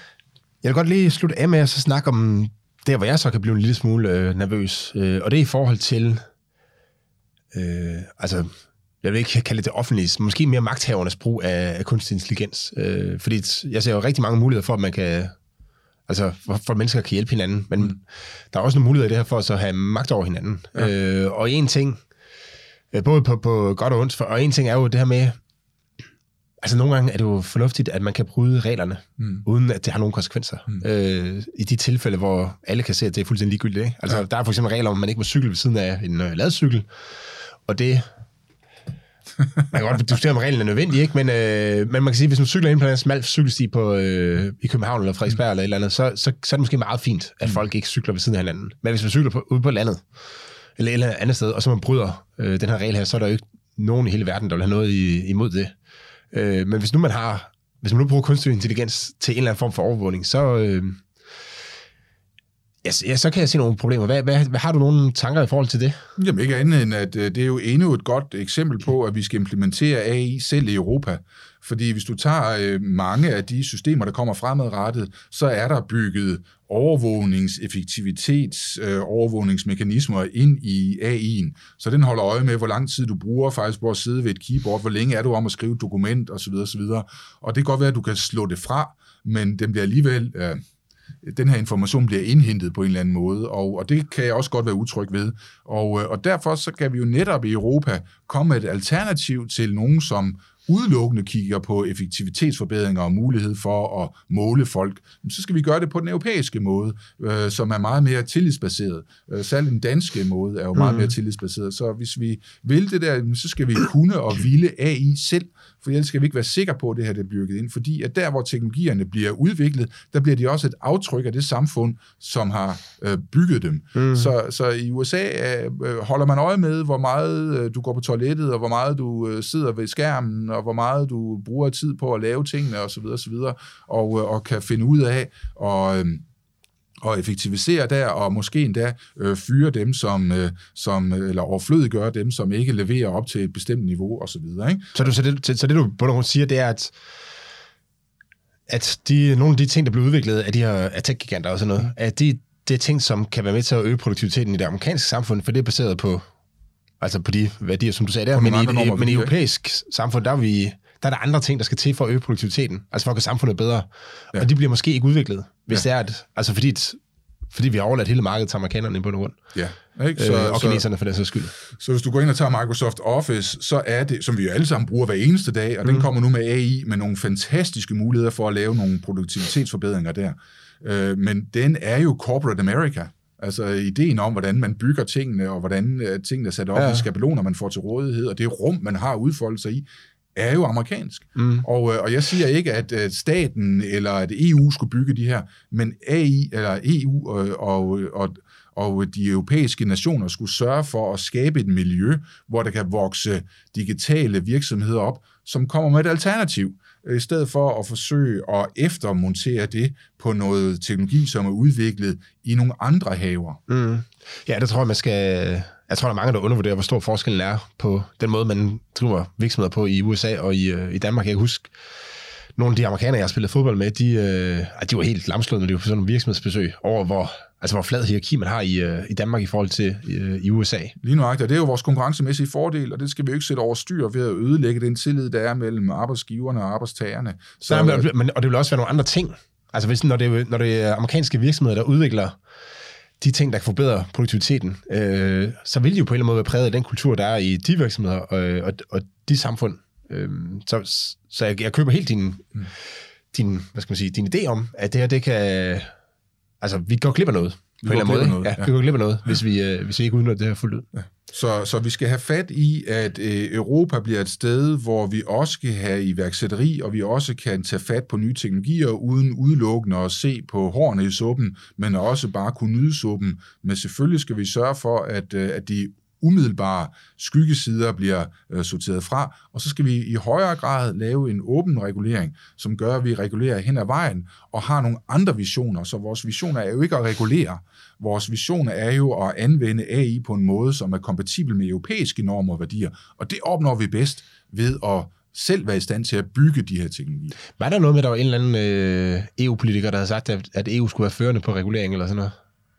Jeg vil godt lige slutte af med at så snakke om der, hvor jeg så kan blive en lille smule øh, nervøs. Øh, og det er i forhold til, øh, altså, jeg vil ikke kalde det det offentlige, måske mere magthavernes brug af, af kunstig intelligens. Øh, fordi jeg ser jo rigtig mange muligheder for, at man kan, altså for, for mennesker kan hjælpe hinanden, men mm. der er også nogle muligheder i det her for at så have magt over hinanden. Ja. Øh, og en ting, øh, både på, på godt og ondt, for, og en ting er jo det her med, Altså nogle gange er det jo fornuftigt, at man kan bryde reglerne, mm. uden at det har nogen konsekvenser. Mm. Øh, I de tilfælde, hvor alle kan se, at det er fuldstændig ligegyldigt. Ikke? Altså, ja. Der er for eksempel regler om, at man ikke må cykle ved siden af en uh, ladcykel, og det... Man kan godt diskutere, om reglen er nødvendig, ikke? Men, øh, men man kan sige, at hvis man cykler ind på en smal cykelsti på, øh, i København eller Frederiksberg mm. eller et eller andet, så, så, så er det måske meget fint, at mm. folk ikke cykler ved siden af hinanden. Men hvis man cykler på, ude på landet, eller et eller andet sted, og så man bryder øh, den her regel her, så er der jo ikke nogen i hele verden, der vil have noget i, imod det. Øh, men hvis nu man har, hvis man nu bruger kunstig intelligens til en eller anden form for overvågning, så, øh, ja, ja, så kan jeg se nogle problemer. Hvad, hvad, hvad har du nogle tanker i forhold til det? Jamen ikke andet end, at øh, det er jo endnu et godt eksempel på, at vi skal implementere AI selv i Europa. Fordi hvis du tager øh, mange af de systemer, der kommer fremadrettet, så er der bygget overvågningseffektivitets, øh, overvågningsmekanismer ind i AI'en. Så den holder øje med, hvor lang tid du bruger faktisk på at sidde ved et keyboard, hvor længe er du om at skrive et dokument osv. osv. Og det kan godt være, at du kan slå det fra, men den bliver alligevel... Øh, den her information bliver indhentet på en eller anden måde, og, og det kan jeg også godt være utryg ved. Og, øh, og derfor så kan vi jo netop i Europa komme med et alternativ til nogen, som udelukkende kigger på effektivitetsforbedringer og mulighed for at måle folk, så skal vi gøre det på den europæiske måde, øh, som er meget mere tillidsbaseret. Øh, særligt den danske måde er jo meget mm. mere tillidsbaseret. Så hvis vi vil det der, så skal vi kunne og ville AI selv, for ellers skal vi ikke være sikre på, at det her det bliver bygget ind. Fordi at der, hvor teknologierne bliver udviklet, der bliver de også et aftryk af det samfund, som har øh, bygget dem. Mm. Så, så i USA øh, holder man øje med, hvor meget øh, du går på toilettet, og hvor meget du øh, sidder ved skærmen, og hvor meget du bruger tid på at lave tingene osv. osv. Og, øh, og kan finde ud af og øh, og effektivisere der, og måske endda øh, fyre dem, som, øh, som, eller overflødiggøre dem, som ikke leverer op til et bestemt niveau osv. Ikke? Så, du, så, det, så, så det du på siger, det er, at at de, nogle af de ting, der bliver udviklet af de her tech-giganter og sådan noget, at de, det er ting, som kan være med til at øge produktiviteten i det amerikanske samfund, for det er baseret på, altså på de værdier, som du sagde der, men i, i, men i europæisk samfund, der er vi, der er der andre ting, der skal til for at øge produktiviteten, altså for at gøre samfundet bedre. Ja. Og de bliver måske ikke udviklet, hvis ja. det er, at, altså fordi, fordi vi har overladt hele markedet til amerikanerne på grund. Ja. Ikke? Så, øh, og kineserne for den sags skyld. Så hvis du går ind og tager Microsoft Office, så er det, som vi jo alle sammen bruger hver eneste dag, og mm. den kommer nu med AI med nogle fantastiske muligheder for at lave nogle produktivitetsforbedringer der. Øh, men den er jo corporate America. Altså ideen om, hvordan man bygger tingene, og hvordan øh, tingene er sat op ja. i skabeloner, man får til rådighed, og det rum, man har udfoldet sig i, er jo amerikansk. Mm. Og, øh, og jeg siger ikke, at, at staten eller at EU skulle bygge de her, men AI eller EU og, og, og, og de europæiske nationer skulle sørge for at skabe et miljø, hvor der kan vokse digitale virksomheder op, som kommer med et alternativ i stedet for at forsøge at eftermontere det på noget teknologi, som er udviklet i nogle andre haver. Mm. Ja, det tror jeg, man skal... Jeg tror, der er mange, der undervurderer, hvor stor forskellen er på den måde, man driver virksomheder på i USA og i, øh, i Danmark. Jeg kan huske, nogle af de amerikanere, jeg har spillet fodbold med, de, øh, de var helt lamslået, når de var på sådan nogle virksomhedsbesøg, over hvor, altså hvor flad hierarki man har i, øh, i Danmark i forhold til øh, i USA. Lige nu, det er jo vores konkurrencemæssige fordel, og det skal vi jo ikke sætte over styr ved at ødelægge den tillid, der er mellem arbejdsgiverne og arbejdstagerne. Så, Nej, men, men, og det vil også være nogle andre ting. Altså hvis, når, det, når det er amerikanske virksomheder, der udvikler de ting, der kan forbedre produktiviteten, øh, så vil de jo på en eller anden måde være præget af den kultur, der er i de virksomheder og, og, og de samfund. Øh, så så jeg, jeg køber helt din, mm. din, hvad skal man sige, din idé om, at det her, det kan... Altså, vi går glip af noget. På en eller anden måde. Noget, ja, ja. Vi går glip af noget, hvis, vi, øh, hvis vi ikke udnytter det her fuldt ud. Ja. Så, så vi skal have fat i, at øh, Europa bliver et sted, hvor vi også kan have iværksætteri, og vi også kan tage fat på nye teknologier, uden udelukkende at se på hårene i suppen, men også bare kunne nyde suppen. Men selvfølgelig skal vi sørge for, at, øh, at de umiddelbare skyggesider bliver øh, sorteret fra, og så skal vi i højere grad lave en åben regulering, som gør, at vi regulerer hen ad vejen og har nogle andre visioner. Så vores visioner er jo ikke at regulere. Vores visioner er jo at anvende AI på en måde, som er kompatibel med europæiske normer og værdier, og det opnår vi bedst ved at selv være i stand til at bygge de her teknologier. Var der noget med, at der var en eller anden øh, EU-politiker, der havde sagt, at EU skulle være førende på regulering eller sådan noget?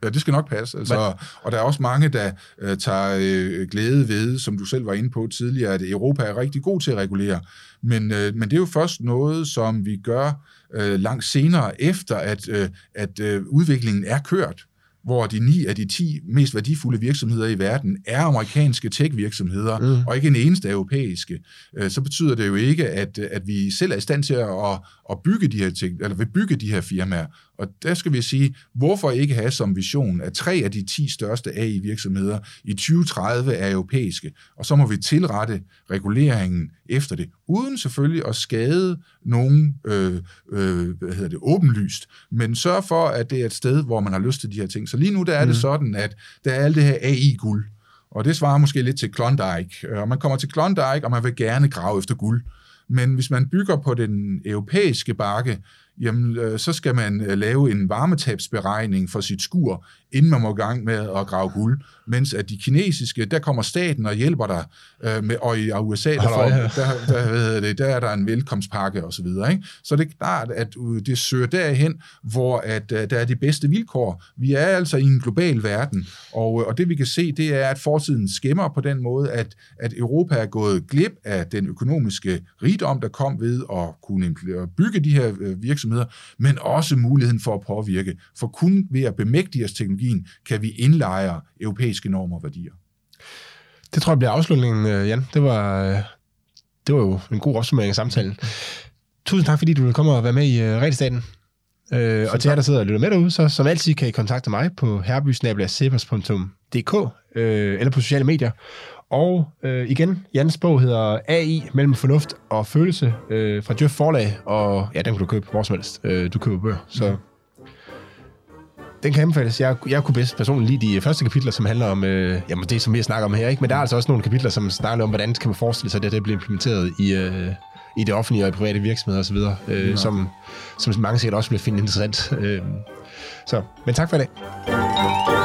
Ja, det skal nok passe. Altså, og der er også mange, der øh, tager øh, glæde ved, som du selv var inde på tidligere, at Europa er rigtig god til at regulere. Men, øh, men det er jo først noget, som vi gør øh, langt senere, efter at, øh, at øh, udviklingen er kørt hvor de ni af de ti mest værdifulde virksomheder i verden er amerikanske tech-virksomheder, mm. og ikke en eneste europæiske, øh, så betyder det jo ikke, at, at vi selv er i stand til at, at bygge de her ting, eller vil bygge de her firmaer. Og der skal vi sige, hvorfor ikke have som vision, at tre af de 10 største AI-virksomheder i 2030 er europæiske, og så må vi tilrette reguleringen efter det, uden selvfølgelig at skade nogen øh, øh, hvad hedder det, åbenlyst, men sørg for, at det er et sted, hvor man har lyst til de her ting. Så lige nu der er mm. det sådan, at der er alt det her AI-guld, og det svarer måske lidt til Klondike. Og man kommer til Klondike, og man vil gerne grave efter guld. Men hvis man bygger på den europæiske bakke, jamen øh, så skal man øh, lave en varmetabsberegning for sit skur, inden man må i gang med at grave guld. Mens at de kinesiske, der kommer staten og hjælper dig, øh, med, og i USA, der, får, der, der, der, det, der er der en velkomstpakke osv. Så, videre, ikke? så det er klart, at det søger derhen, hvor at, der er de bedste vilkår. Vi er altså i en global verden, og, og det vi kan se, det er, at fortiden skæmmer på den måde, at, at Europa er gået glip af den økonomiske rigdom, der kom ved at kunne bygge de her virksomheder, men også muligheden for at påvirke. For kun ved at bemægtige os teknologien, kan vi indlejre europæiske normer og værdier. Det tror jeg bliver afslutningen, øh, Jan. Det var, øh, det var jo en god opsummering af samtalen. Tusind tak, fordi du ville komme og være med i uh, Redistaten. Uh, og til jer, der sidder og lytter med derude, så som altid kan I kontakte mig på herbysnabelagsepers.dk uh, eller på sociale medier. Og øh, igen, Jans bog hedder AI mellem fornuft og følelse øh, fra Jeff Forlag, og ja, den kan du købe hvor som helst. Øh, du køber bøger, så den kan anbefales. Jeg, jeg kunne bedst personligt lide de første kapitler, som handler om øh, jamen det, som vi snakker om her. Ikke? Men der er altså også nogle kapitler, som snakker om, hvordan kan man forestille sig, at det, det bliver implementeret i, øh, i det offentlige og i private virksomheder osv., øh, ja. som, som mange sikkert også vil finde interessant. Øh, så, men tak for i dag.